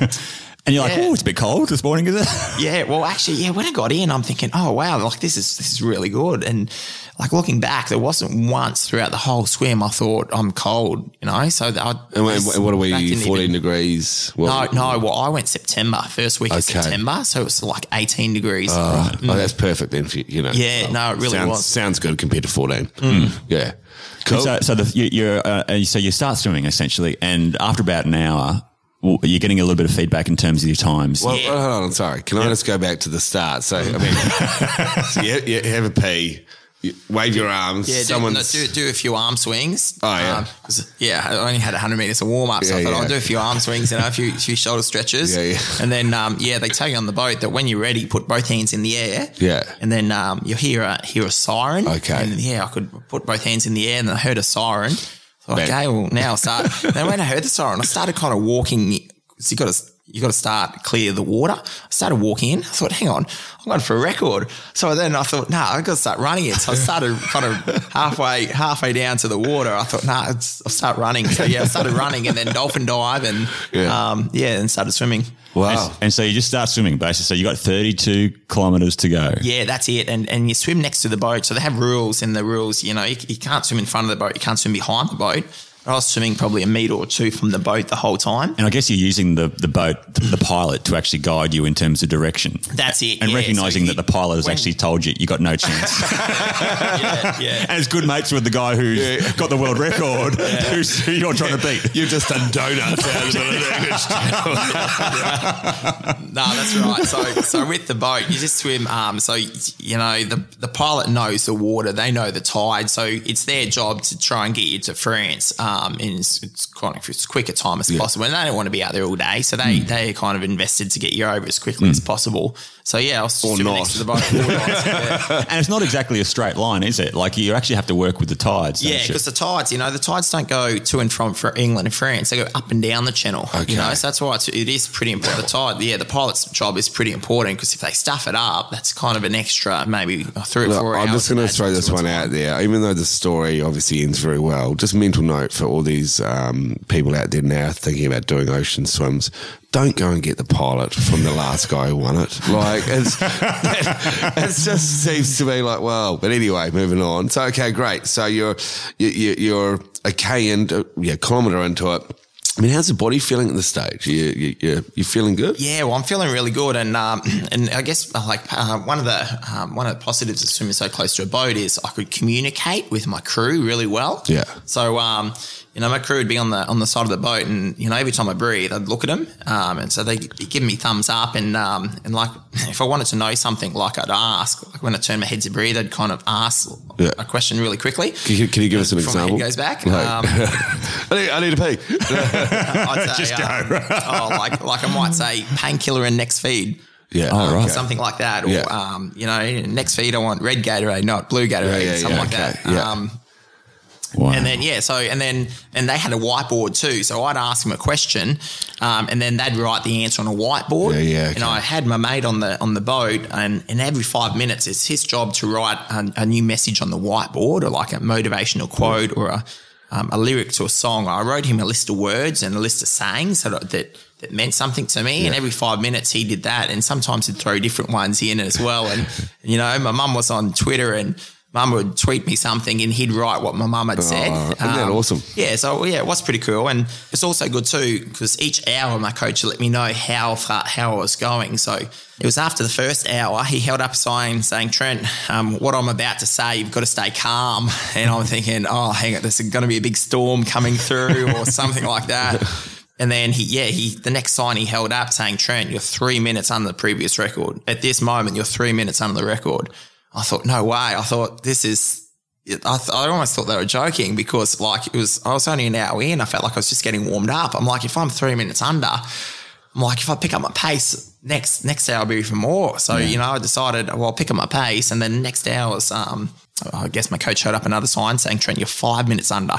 um, And you're like, oh, it's a bit cold this morning, is it? Yeah, well, actually, yeah. When I got in, I'm thinking, oh wow, like this is this is really good. And like looking back, there wasn't once throughout the whole swim I thought I'm cold, you know. So I, And what, what are we, 14 even- degrees? No, no. Well, I went September, first week of September, so it was like 18 degrees. Ah, oh, mm. that's perfect then for you, you know. Yeah, no, it really sounds, was. Sounds good compared to 14. Mm. Mm, yeah. Cool. So, so the, you, you're uh, uh, so you start swimming essentially, and after about an hour, well, you're getting a little bit of feedback in terms of your times. Well, Yeah. Uh, hold on, sorry. Can I just go back to the start? So, I mean, so you, you have a pee, you wave your arms. Yeah, do, no, do, do a few arm swings. Oh, yeah. Um, yeah, I only had 100 meters of warm up, so I thought yeah. I'll do a few arm swings, know, a few, few shoulder stretches. Yeah, yeah. And then, um, yeah, they tell you on the boat that when you're ready, put both hands in the air. Yeah. And then um, you hear a hear a siren. Okay. And yeah, I could put both hands in the air, and I heard a siren. So okay, well now I start. then when I heard the siren, I started kind of walking. So you got to you got to start clear the water. I started walking in. I thought, hang on, I'm going for a record. So then I thought, nah, I've got to start running it. So I started kind of halfway halfway down to the water. I thought, nah, it's, I'll start running. So yeah, I started running and then dolphin dive and Yeah. um, yeah, and started swimming. wow. and so you just start swimming basically. So you got 32 kilometers to go. Yeah, that's it. And and you swim next to the boat. So they have rules and the rules. You know, you, you can't swim in front of the boat. You can't swim behind the boat. But I was swimming probably a meter or two from the boat the whole time. And I guess you're using the, the boat, the pilot, to actually guide you in terms of direction. That's it. And yeah. recognizing So that the pilot has actually told you you got no chance. yeah, yeah. and it's good mates with the guy who's got the world record, who's, who you're trying to beat. You've just done donuts out of the English No, that's right. So, so with the boat, you just swim. Um, so you know the the pilot knows the water, they know the tide, so it's their job to try and get you to France. Um, Um, in as, as kind of as quick a time as possible, and they don't want to be out there all day, so they hmm. they kind of invested to get you over as quickly hmm. as possible. So yeah, I was Or not. next to the boat. Yeah. And it's not exactly a straight line, is it? Like you actually have to work with the tides. Yeah, because the tides, you know, the tides don't go to and from for England and France. They go up and down the channel. Okay. You know, so that's why it's, it is pretty important. The tide, yeah, the pilot's job is pretty important because if they stuff it up, that's kind of an extra, maybe three or Look, four I'm hours. just going to throw this one out there. Even though the story obviously ends very well, just a mental note for all these um, people out there now thinking about doing ocean swims. Don't go and get the pilot from the last guy who won it. Like it's, it just seems to me like well. But anyway, moving on. So okay, great. So you're you, you, you're a k into yeah kilometer into it. I mean, how's the body feeling at this stage? You you you, you feeling good? Yeah, well, I'm feeling really good, and um, and I guess uh, like uh, one of the um, one of the positives of swimming so close to a boat is I could communicate with my crew really well. Yeah. So um, you know, my crew would be on the on the side of the boat, and you know, every time I breathe, I'd look at them, um, and so they would give me thumbs up, and um, and like if I wanted to know something, like I'd ask, like when I turn my head to breathe, I'd kind of ask Yeah. a question really quickly. Can you, can you give us an Before my head example? goes back. Like, Um, I, need, I need to pee. I'd say, um, oh, like like I might say painkiller and next feed. Yeah. Oh, right. something like that. Or, Yeah. um, you know, next feed I want red Gatorade, not blue Gatorade, Yeah, yeah, something like okay, that. yeah. Um, Wow. And then yeah, so and then and they had a whiteboard too. So I'd ask them a question, um, and then they'd write the answer on a whiteboard. Yeah, yeah, And. I had my mate on the on the boat, and, and every five minutes, it's his job to write a, a new message on the whiteboard, or like a motivational quote, or a um, a lyric to a song. I wrote him a list of words and a list of sayings that that, that meant something to me. And every five minutes, he did that, and sometimes he'd throw different ones in as well. And you know, my mum was on Twitter and. Mum would tweet me something and he'd write what my mum had said. Oh, isn't that awesome? Yeah, so yeah, it was pretty cool, and it's also good too because each hour my coach would let me know how far how I was going. So it was after the first hour he held up a sign saying, "Trent, um, what I'm about to say, you've got to stay calm." And I'm thinking, "Oh, hang on, there's going to be a big storm coming through or something like that." And then he, yeah, he the next sign he held up saying, "Trent, you're three minutes under the previous record. At this moment, you're three minutes under the record." I thought, no way. I thought this is I, th- I almost thought they were joking because like it was I was only an hour in. I felt like I was just getting warmed up. I'm like, if I'm three minutes under, I'm like, if I pick up my pace next next hour, will be even more. So you know, I decided well, I'll pick up my pace, and then next hour's um, I guess my coach showed up another sign saying, Trent, you're five minutes under.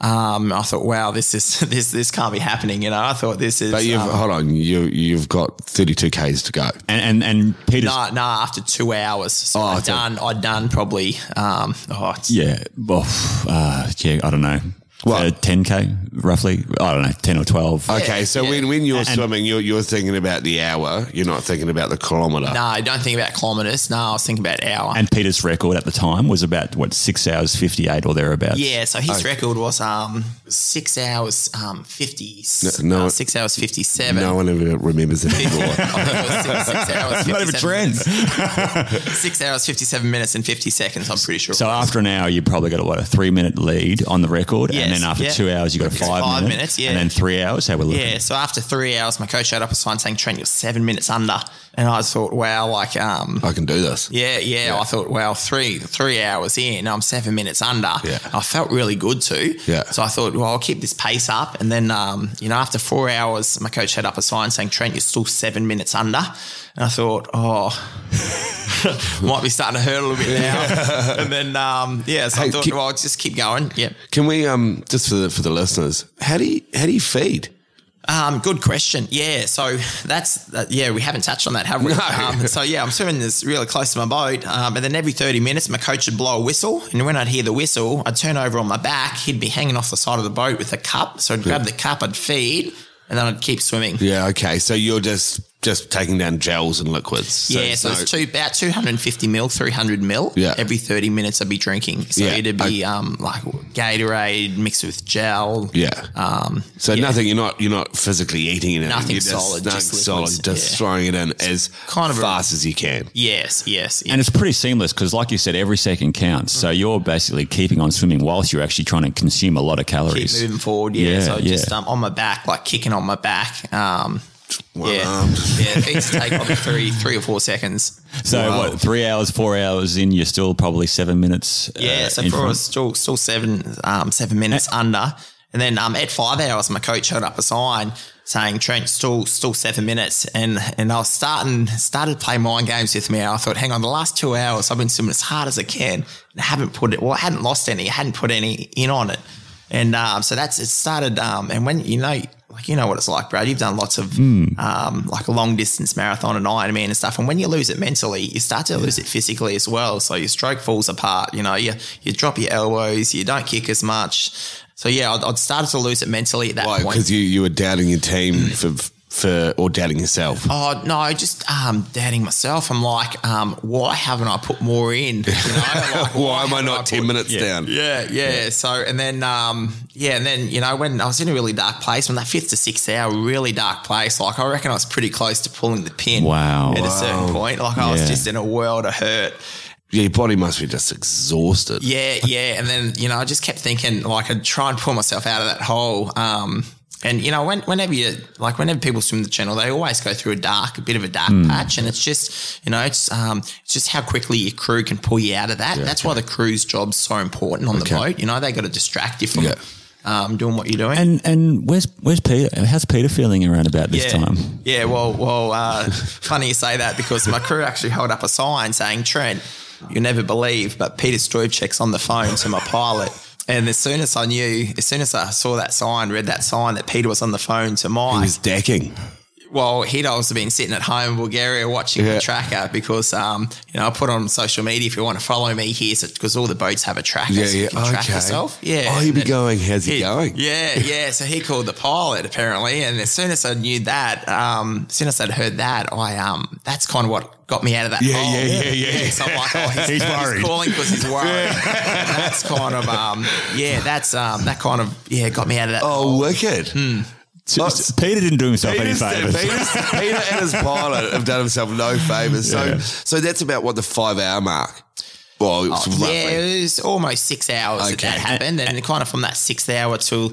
Um, I thought, wow, this is this this can't be happening. You know, I thought this is. But you've um, hold on, you you've got thirty two k's to go. And and, and Peter's no, no, after two hours. So Oh, I'd so- done, I'd done probably, um, oh, it's, yeah, well, uh, yeah, I don't know. What? Uh, 10k roughly? I don't know, 10 or 12. Okay, so yeah. when, when you're And- swimming, you're you're thinking about the hour. You're not thinking about the kilometre. No, I don't think about kilometres. No, I was thinking about hour. And Peter's record at the time was about what six hours fifty eight or thereabouts. yeah, so his record was um six hours um fifty No- no- uh, six hours fifty seven. No one ever remembers it anymore. six, six hours, Not even 57 trends. minutes. Six hours, fifty-seven minutes, and fifty seconds. I'm pretty sure. So after an hour, you probably got a, what a three minute lead on the record, and then after yeah. two hours, you got a It's five, five minute, minutes, yeah. and then three hours. How we're looking? yeah, so after three hours, my coach showed up a sign saying, "Trent, you're seven minutes under," and I thought, "Wow, like um." I can do this. Yeah, yeah, I thought, well, three three hours in, I'm seven minutes under. Yeah. I felt really good too. Yeah. So I thought, well, I'll keep this pace up. And then, um, you know, after four hours, my coach had up a sign saying, Trent, you're still seven minutes under. And I thought, oh, might be starting to hurt a little bit now. and then, um, yeah, so Hey, I thought, keep- well, I'll just keep going. Yep. Can we um just for the for the listeners? How do you how do you feed? Um, good question. Yeah, so that's that, yeah, we haven't touched on that, have we? No. Um, so yeah, I'm swimming this really close to my boat, um, and then every 30 minutes, my coach would blow a whistle, and when I'd hear the whistle, I'd turn over on my back. He'd be hanging off the side of the boat with a cup, so I'd grab the cup, I'd feed, and then I'd keep swimming. Yeah, okay. So you're just just taking down gels and liquids. yeah, so it's two, about 250 mil, 300 mil. Yeah. Every 30 minutes I'd be drinking. So Yeah. it'd be um, like Gatorade mixed with gel. Yeah. Um, So yeah. nothing. You're not. You're not physically eating anything. Nothing you're just, solid, nothing just solid. Just yeah. throwing it in as kind of a- fast as you can. Yes, yes. And it's pretty seamless because, like you said, every second counts. So you're basically keeping on swimming whilst you're actually trying to consume a lot of calories. keep calories. moving forward. Yeah, Yeah, so just um, on my back, like kicking on my back. Um, Yeah, arm. yeah. It needs to take probably three, three or four seconds. So Wow. what? Three hours, four hours in, you're still probably seven minutes. Yeah, uh, so for front. us, still still seven um, seven minutes under, and then um, at five hours, my coach held up a sign saying Trent still still seven minutes, and and I was starting started playing play mind games with me. I thought, hang on, the last two hours I've been swimming as hard as I can, and I haven't put it. Well, I hadn't lost any, I hadn't put any in on it, and um, so that's it started. Um, and when you know. Like you know what it's like, Brad. You've done lots of um, like a long distance marathon and Ironman and stuff. And when you lose it mentally, you start to lose it physically as well. So your stroke falls apart. You know, you you drop your elbows, you don't kick as much. So yeah, I'd, I'd started to lose it mentally at that Why? point. Because you you were doubting your team for for or doubting yourself. Oh no, just um, doubting myself. I'm like, um, why haven't I put more in? You know, like, Why am I not ten put- minutes down? Yeah, yeah, So, and then, um, yeah, and then, you know, when I was in a really dark place, when that fifth to sixth hour, really dark place, like I reckon I was pretty close to pulling the pin. Wow. At a certain point. Like I was just in a world of hurt. Yeah, your body must be just exhausted. Yeah, yeah. And then, you know, I just kept thinking like I'd try and pull myself out of that hole. Um, and you know, when, whenever you like, whenever people swim the channel, they always go through a dark, a bit of a dark patch, and it's just, you know, it's um, it's just how quickly your crew can pull you out of that. That's why the crew's job's so important on the boat. You know, they got to distract you from Yeah. um, doing what you're doing. And and where's where's Peter? How's Peter feeling around about this yeah. time? Yeah, well, well, uh, funny you say that because my crew actually held up a sign saying, Trent, you never believe, but Peter Stoychev's on the phone to my pilot. And as soon as I knew, as soon as I saw that sign, read that sign that Peter was on the phone to mine He was decking. Well, he'd also been sitting at home in Bulgaria watching Yeah. the tracker because, um, you know, I put on social media if you want to follow me here because all the boats have a tracker. Yeah, so you yeah, can track okay. yourself. Yeah. Oh, you'd be And going, how's he he- going? Yeah, yeah. So he called the pilot apparently, and as soon as I knew that, um, as soon as I'd heard that, I um, that's kind of what got me out of that. Yeah, hole. yeah, yeah, yeah. So I'm like, oh, he's, He's he's worried. calling because he's worried. And that's kind of um, yeah, that's um, that kind of yeah, got me out of that. Oh, hole. wicked. Hmm. So- Peter didn't do himself any favors. Peter's- Peter and his pilot have done himself no favors. So, Yeah. so that's about what the five hour mark. Well, it's Oh, roughly. yeah, it was almost six hours that Okay. that happened, and kind of from that sixth hour till.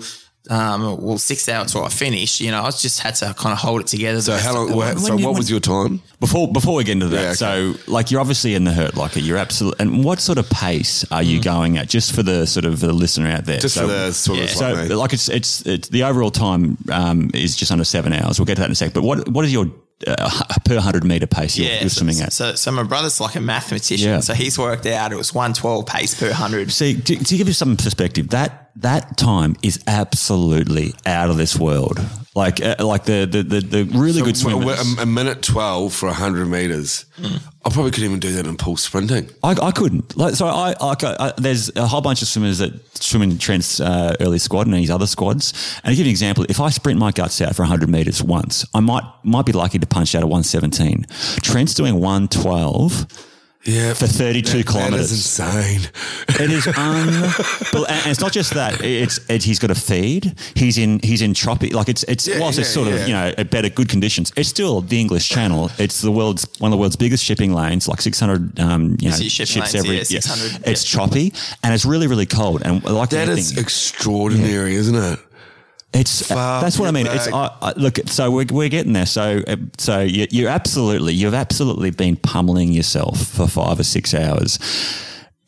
Um, well, six hours till I finished, you know, I just had to kind of hold it together. So how long? When so what was your time? Before before we get into that, Yeah, okay. so like you're obviously in the hurt locker. You're absolutely. And what sort of pace are you going at? Just for the sort of the listener out there. Mm. Just so, for the swimmers So like like it's, it's it's the overall time um, is just under seven hours. We'll get to that in a sec. But what what is your uh, per hundred meter pace you're, you're so, swimming at? So, so my brother's like a mathematician, Yeah. so he's worked out it was one twelve pace per hundred. See, to, to give you some perspective, that that time is absolutely out of this world. Like uh, like the the the, the really good So, swimmers. a, a minute 12 for 100 meters. Hmm. I probably couldn't even do that in pool sprinting. I, I couldn't. Like, so I, I, I, there's a whole bunch of swimmers that swim in Trent's uh, early squad and his other squads. And to give you an example, if I sprint my guts out for 100 meters once, I might might be lucky to punch out at 117. Trent's doing 112 Yeah. for 32 That is kilometers. That is insane. It is unbelievable, and it's not just that. It's, it's he's got a feed. He's in he's in tropic. Like it's it's Yeah, whilst it's sort yeah. of you know at better good conditions. It's still the English Channel. It's the world's one of the world's biggest shipping lanes. Like six hundred um you know ships lanes, every yeah, 600, It's choppy and it's really really cold. And like That anything, is extraordinary, isn't it? It's Far that's what I mean. back. It's I, I, look. So we're, we're getting there. So uh, so you, you're absolutely you've absolutely been pummeling yourself for five or six hours.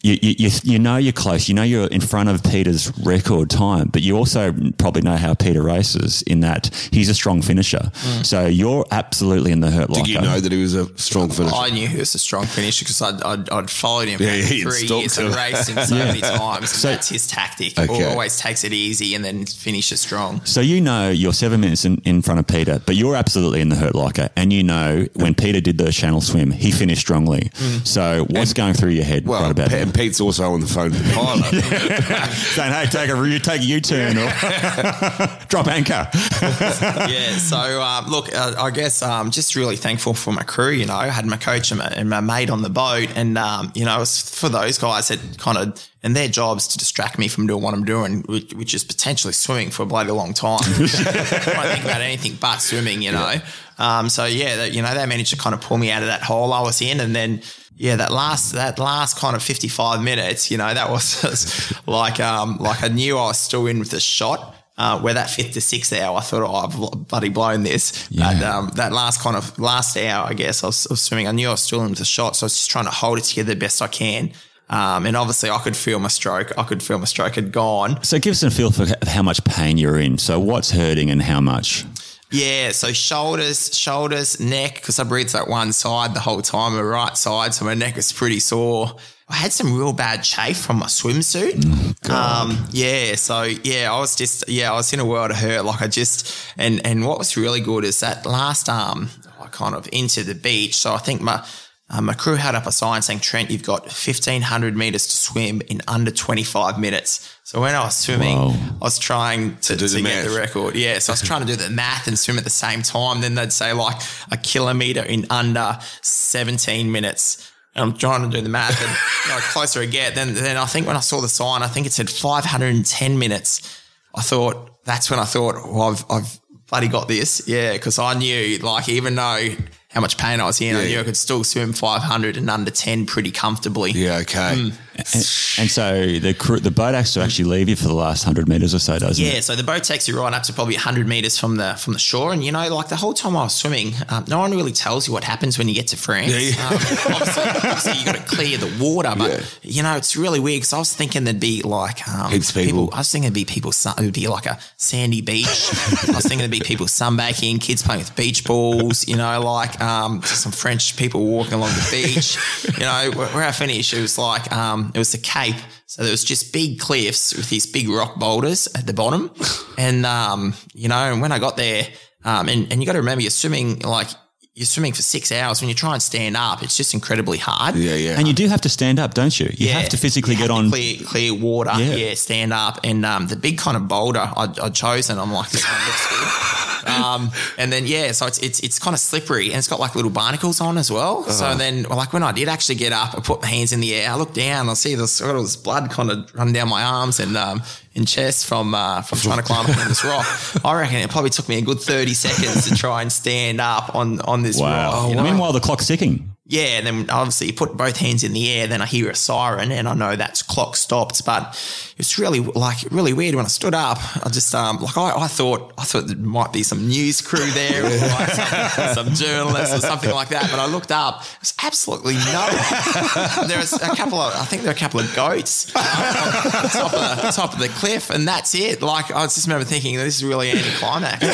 You, you, you, you know you're close. You know you're in front of Peter's record time, but you also probably know how Peter races in that he's a strong finisher. Mm. So you're absolutely in the hurt locker. Did you know that he was a strong finisher? I knew he was a strong finisher because I'd, I'd, I'd followed him Yeah, for three stalked years him. and raced him so many times. So- that's his tactic. Okay. Always takes it easy and then finishes strong. So you know you're seven minutes in, in front of Peter, but you're absolutely in the hurt locker, and you know when Peter did the channel swim, he finished strongly. Mm. So what's going through your head well, right about Pe- now? and Pete's also on the phone to the pilot. saying, "Hey, take a you take a U-turn or drop anchor." yeah. So um, look, uh, I guess um, just really thankful for my crew. You know, I had my coach and my, and my mate on the boat, and um, you know, it was for those guys that kind of and their jobs to distract me from doing what I'm doing, which, which is potentially swimming for a bloody long time. I don't think about anything but swimming. You know. Um, so yeah, that, you know, they managed to kind of pull me out of that hole I was in, and then. Yeah, that last that last kind of fifty five minutes, you know, that was like um like I knew I was still in with the shot, uh, where that fifth to sixth hour, I thought, oh, I've bloody blown this. But um, that last kind of last hour, I guess, I was, I was swimming. I knew I was still in with the shot, so I was just trying to hold it together the best I can. Um, and obviously, I could feel my stroke. I could feel my stroke had gone. so give us a feel for how much pain you're in. So what's hurting and how much? Yeah, so shoulders, shoulders, neck, because I breathed that one side the whole time, my right side, so my neck was pretty sore. I had some real bad chafe from my swimsuit. um, yeah, so yeah, I was just yeah, I was in a world of hurt. Like I just and and what was really good is that last um, I kind of into the beach. So I think my um, my crew had up a sign saying, Trent, you've got 1,500 meters to swim in under 25 minutes. So when I was swimming, Whoa. I was trying to, do to the get the record. Yeah. So I was trying to do the math and swim at the same time. Then they'd say like a kilometer in under 17 minutes. And I'm trying to do the math and you know, closer I get. Then, then I think when I saw the sign, I think it said 510 minutes. I thought, that's when I thought, well, I've, I've bloody got this. Yeah. Cause I knew like, even though how much pain I was in, I knew I could still swim 500 and under 10 pretty comfortably. yeah, okay. Mm. And, and so the crew, the boat has to actually leave you for the last hundred meters or so, doesn't Yeah, it? so the boat takes you right up to probably 100 meters from the from the shore, and you know, like the whole time I was swimming, um, no one really tells you what happens when you get to France. Yeah, yeah. Um, obviously, obviously, you got to clear the water, but you know, it's really weird because I was thinking there'd be like um, Heaps of people. I was thinking there'd be people. sun- It would be like a sandy beach. I was thinking there'd be people sunbaking, kids playing with beach balls. You know, like um, some French people walking along the beach. You know, where, where I finished, it was like um, um, it was the Cape. So there was just big cliffs with these big rock boulders at the bottom. And, um, you know, and when I got there, um, and, and you got to remember you're swimming like, you're swimming for six hours. When you try and stand up, it's just incredibly hard. Yeah, yeah. And you do have to stand up, don't you? You Yeah. have to physically You get to on. clear, clear water. Yeah. Yeah. stand up. And um, the big kind of boulder I'd, I'd chosen, I'm like, this one looks good. Um, and then yeah, so it's it's it's kind of slippery and it's got like little barnacles on as well. Uh-huh. So then, like when I did actually get up, I put my hands in the air. I look down, I see this sort of this blood kind of run down my arms and um and chest from uh, from trying to climb up on this rock. I reckon it probably took me a good thirty seconds to try and stand up on on this Wow. rock. you know? Meanwhile, the clock's ticking. Yeah, and then obviously you put both hands in the air, then I hear a siren and I know that's clock stopped. But it's really like really weird when I stood up. I just um like I, I thought I thought there might be some news crew there or like some, some journalists or something like that. But I looked up, there's absolutely no one. There's a couple of I think there are a couple of goats on the top of the top of the cliff, and that's it. Like I just remember thinking this is really anticlimax.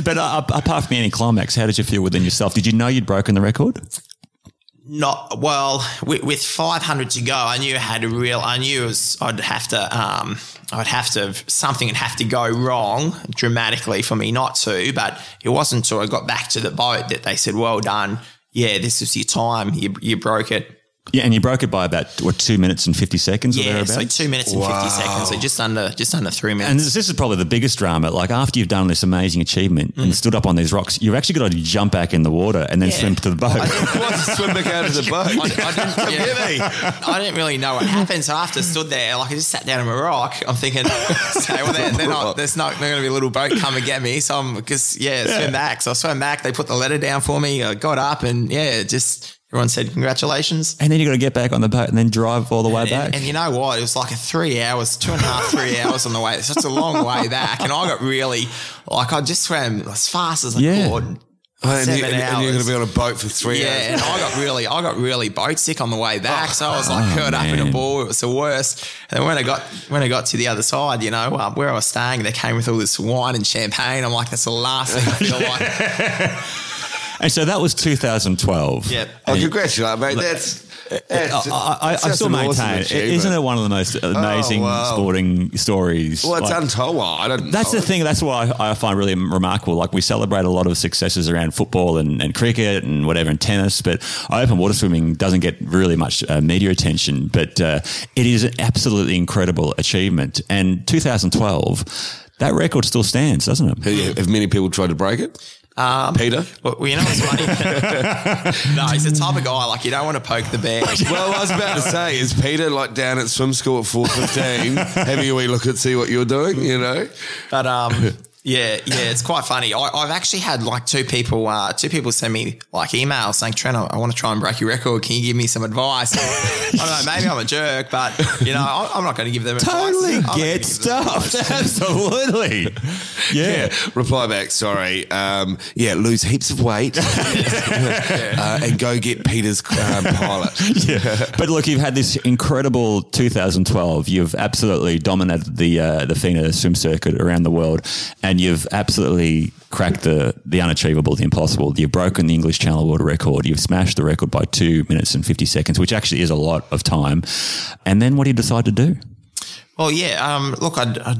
But uh, apart from any climax, how did you feel within yourself? Did you know you'd broken the record? Not well with, with 500 to go. I knew I had a real. I knew was, I'd have to. Um, I'd have to something would have to go wrong dramatically for me not to. But it wasn't until I got back to the boat that they said, "Well done. Yeah, this is your time. You you broke it." Yeah, and you broke it by about what two minutes and fifty seconds or Yeah, thereabouts. so two minutes and 50 seconds. So just under just under three minutes. And this, this is probably the biggest drama. Like after you've done this amazing achievement and stood up on these rocks, you've actually got to jump back in the water and then Mm. Yeah. swim to the boat. I didn't- to swim back out of the boat. I, I didn't, yeah, I didn't really know what happened. So after I stood there, like I just sat down on a rock. I'm thinking, okay, well, then, then I, there's not going to be a little boat come and get me. So I'm because yeah, swim back. So I swam back. They put the letter down for me. I got up and yeah, just everyone said congratulations. and then you got to get back on the boat and then drive all the way back. And, and you know what? It was like a three hours, two and a half, three hours on the way. It's such a long way back. And I got really, like, I just swam as fast as I Yeah. could. Oh, and, you, Seven and, and you're going to be on a boat for three Yeah, hours. and I got really, I got really boat sick on the way back. So I was like Oh, curled up in a ball. It was the worst. And then when I got when I got to the other side, you know, uh, where I was staying, they came with all this wine and champagne. I'm like, that's the last thing I feel like. And so that was 2012. Yep. Oh, congratulate, mate. That's, that's I, I, I still awesome maintain, achievement. isn't it one of the most amazing wow. sporting stories? Well, it's Like- untold. I don't. That's the thing. That's why I find really remarkable. Like we celebrate a lot of successes around football and, and cricket and whatever and tennis, but open water swimming doesn't get really much uh, media attention. But uh, it is an absolutely incredible achievement. And 2012, that record still stands, doesn't it? Have many people tried to break it? Um, Peter? well, you know what's funny? no, he's the type of guy like you don't want to poke the bear. Well, I was about to say, is Peter like down at swim school at four fifteen, having a wee look at see what you're doing? You know, But um, yeah, yeah, it's quite funny. I, I've actually had like two people, uh, two people send me like emails saying, "Trent, I, I want to try and break your record. Can you give me some advice?" I don't know. Maybe I'm a jerk, but you know, I, I'm not going to give them Totally advice. I'm not gonna get give stuffed. Absolutely. Yeah. yeah. Reply back. Sorry. Um, yeah, lose heaps of weight uh, and go get Peter's um, pilot. yeah. But look, you've had this incredible 2012. You've absolutely dominated the uh, the FINA swim circuit around the world, and you've absolutely cracked the the unachievable, the impossible. You've broken the English Channel World Record. You've smashed the record by two minutes and 50 seconds, which actually is a lot of time. And then what do you decide to do? Well, yeah. Um, look, I, I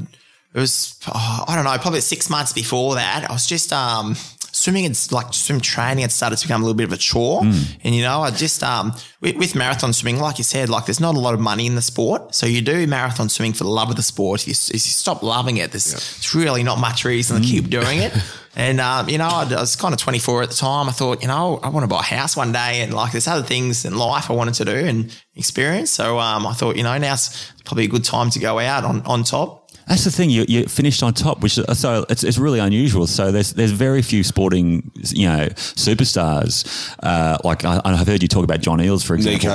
it was oh, I don't know, probably six months before that. I was just um swimming and like swim training had started to become a little bit of a chore, and you know, I just um with, with marathon swimming, like you said, like there's not a lot of money in the sport, so you do marathon swimming for the love of the sport. If you, if you stop loving it, there's it's really not much reason to keep doing it. And um, you know, I was kind of 24 at the time. I thought, you know, I want to buy a house one day, and like there's other things in life I wanted to do and experience. So um, I thought, you know, now's probably a good time to go out on on top. That's the thing. You, you finished on top, which is- so it's, it's really unusual. So there's there's very few sporting you know superstars. Uh, like I, I've heard you talk about John Eales, for example.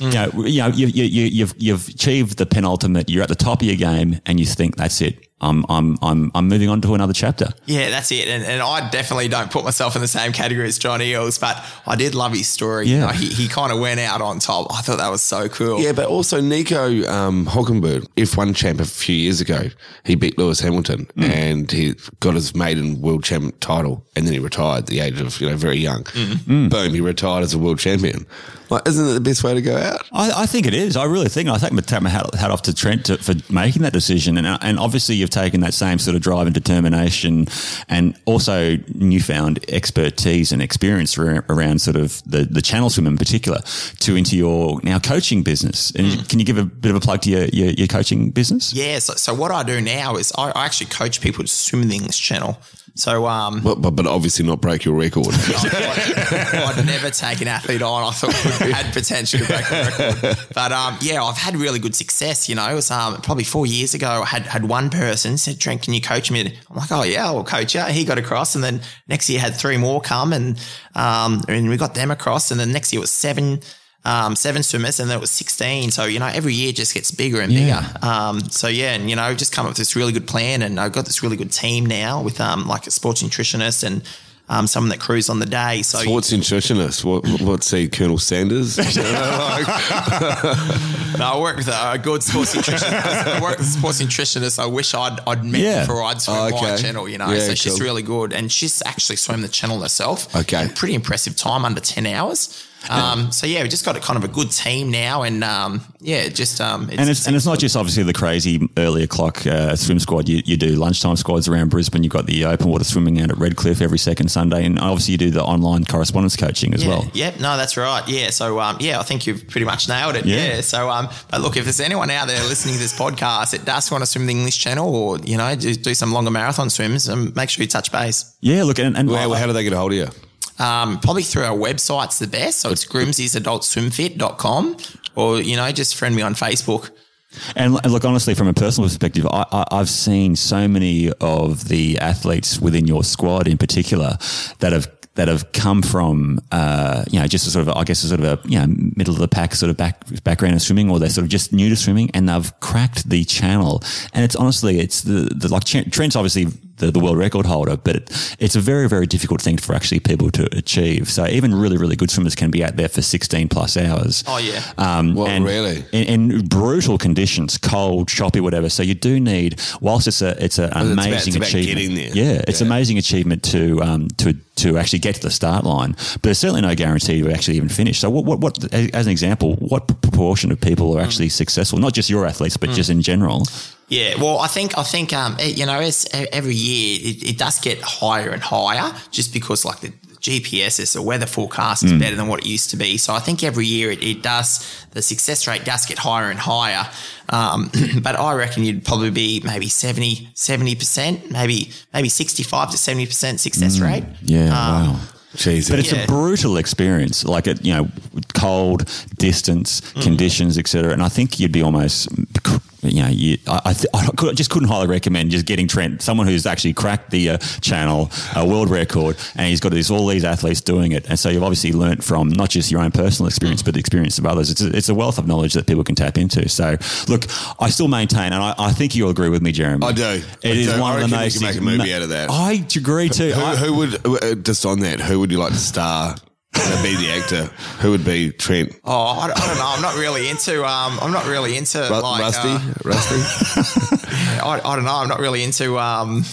You know, you know, you, know you, you, you, you've you've achieved the penultimate. You're at the top of your game, and you think that's it. I'm I'm I'm I'm moving on to another chapter. Yeah, that's it. And, and I definitely don't put myself in the same category as John Eales, but I did love his story. Yeah. You know, he he kind of went out on top. I thought that was so cool. Yeah, but also Nico um, Hulkenberg, F1 champ a few years ago, he beat Lewis Hamilton and he got his maiden world champ title and then he retired at the age of, you know, very young. Boom, he retired as a world champion. Like, isn't it the best way to go out? I, I think it is. I really think. I think I'm take my hat, hat off to Trent to, for making that decision, and and obviously you've taken that same sort of drive and determination, and also newfound expertise and experience ar- around sort of the the channel swim in particular to into your now coaching business. And hmm. can you give a bit of a plug to your your, your coaching business? Yeah, so, so what I do now is I, I actually coach people to swim in the English Channel. So um, But, but, but obviously not break your record. I'd, I'd never take an athlete on. I thought we had potential to break the record. But um, yeah, I've had really good success. You know, it was um, probably four years ago. I had had one person said, "Trent, can you coach me?" I'm like, "Oh yeah, I'll coach you." He got across, and then next year had three more come, and um, and we got them across, and then next year it was seven. Um, seven swimmers, and then it was sixteen. So you know, every year just gets bigger and Yeah. bigger. Um, so yeah, and you know, just come up with this really good plan, and I've got this really good team now with um, like a sports nutritionist and um, someone that crews on the day. So Sports nutritionist. What, what's he, Colonel Sanders? You know, like- No, I work with a, good sports nutritionist. I work with a sports nutritionist. I wish I'd I'd met Yeah. before I'd swim Oh, my channel. You know, Yeah, so she's really good, and she's actually swam the channel herself. Okay. Pretty impressive time under ten hours. Um, so yeah, we just got a kind of a good team now, and um, yeah, just um, And it's, and it's not just obviously the crazy early o'clock uh, swim squad. You, you do lunchtime squads around Brisbane. You've got the open water swimming out at Redcliffe every second Sunday. And obviously you do the online correspondence coaching as yeah, well. Yep, no, that's right. Yeah, so um, yeah, I think you've pretty much nailed it. Yeah. Yeah. So um, but look, if there's anyone out there listening to this podcast that does want to swim the English Channel, or you know, do, do some longer marathon swims, um, make sure you touch base. Yeah, look, and, and Well, how do they get a hold of you? Um, probably through our website's the best. So it's grimsey'sadultswimfit.com or, you know, just friend me on Facebook. And, look, honestly, from a personal perspective, I, I've seen so many of the athletes within your squad, in particular, that have that have come from, uh, you know, just a sort of, I guess, a sort of a you know middle of the pack sort of back, background of swimming, or they're sort of just new to swimming, and they've cracked the channel. And it's honestly, it's the, the like Trent's obviously the, the world record holder, but it, it's a very, very difficult thing for actually people to achieve. So even really, really good swimmers can be out there for 16 plus hours. Oh, yeah. Um, Well, and really? in, in brutal conditions, cold, choppy, whatever. So you do need, whilst it's a it's an it's about- amazing it's about achievement. getting there. Yeah, it's Yeah. amazing achievement to um to to actually get to the start line, but there's certainly no guarantee you actually even finish. So what what, what as an example, what proportion of people Hmm. are actually successful? Not just your athletes, but just in general. Yeah, well, I think I think um, it- you know, it's, every year it, it does get higher and higher, just because like the GPS is the weather forecast is better than what it used to be. So I think every year it, it does the success rate does get higher and higher. Um, but I reckon you'd probably be maybe 70 percent, maybe maybe sixty five to seventy percent success rate. Yeah, Um, wow. Jesus. But it's Yeah. a brutal experience, like it, you know, cold, distance, Mm. conditions, etc. And I think you'd be almost, you know, you, I, I, th- I could, just couldn't highly recommend just getting Trent, someone who's actually cracked the uh, channel uh, world record, and he's got this, all these athletes doing it. And so you've obviously learnt from not just your own personal experience, but the experience of others. It's a, it's a wealth of knowledge that people can tap into. So, look, I still maintain, and I, I think you'll agree with me, Jeremy. I do. It I is do. one of the most can make a movie out of that. I agree too. Who, I- who would, uh, just on that, who would you like to star? Uh, be the actor. Who would be Trent? Oh, I, I don't know. I'm not really into. Um, I'm not really into Ru- like Rusty? uh, Rusty? I, I don't know. I'm not really into um,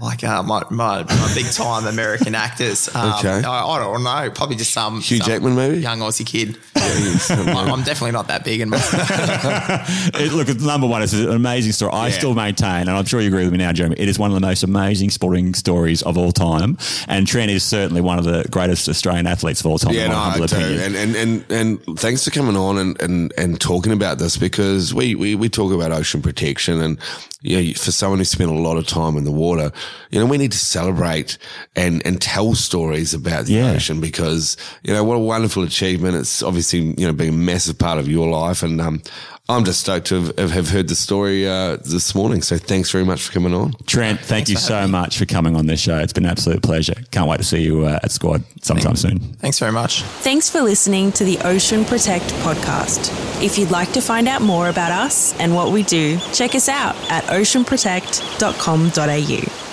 like uh, my, my, my big time American actors. Um, Okay. I, I don't know. Probably just some Hugh some Jackman, maybe? young Aussie kid. Jeez, I'm, I'm definitely not that big, and It, look, number one, it's an amazing story. I Yeah. still maintain, and I'm sure you agree with me now, Jeremy, it is one of the most amazing sporting stories of all time. And Trent is certainly one of the greatest Australian athletes of all time, Yeah, in no, my I humble do. opinion. And, and, and, and thanks for coming on and, and, and talking about this because we, we, we talk about ocean protection and, you know, for someone who spent a lot of time in the water, you know, we need to celebrate and, and tell stories about the Yeah. ocean because, you know, what a wonderful achievement. It's obviously, you know, being a massive part of your life. And, um, I'm just stoked to have, have heard the story, uh, this morning. So thanks very much for coming on. Trent, thank Thanks you so me. much for coming on this show. It's been an absolute pleasure. Can't wait to see you uh, at Squad sometime soon. thanks very much. Thanks for listening to the Ocean Protect podcast. If you'd like to find out more about us and what we do, check us out at oceanprotect.com.au.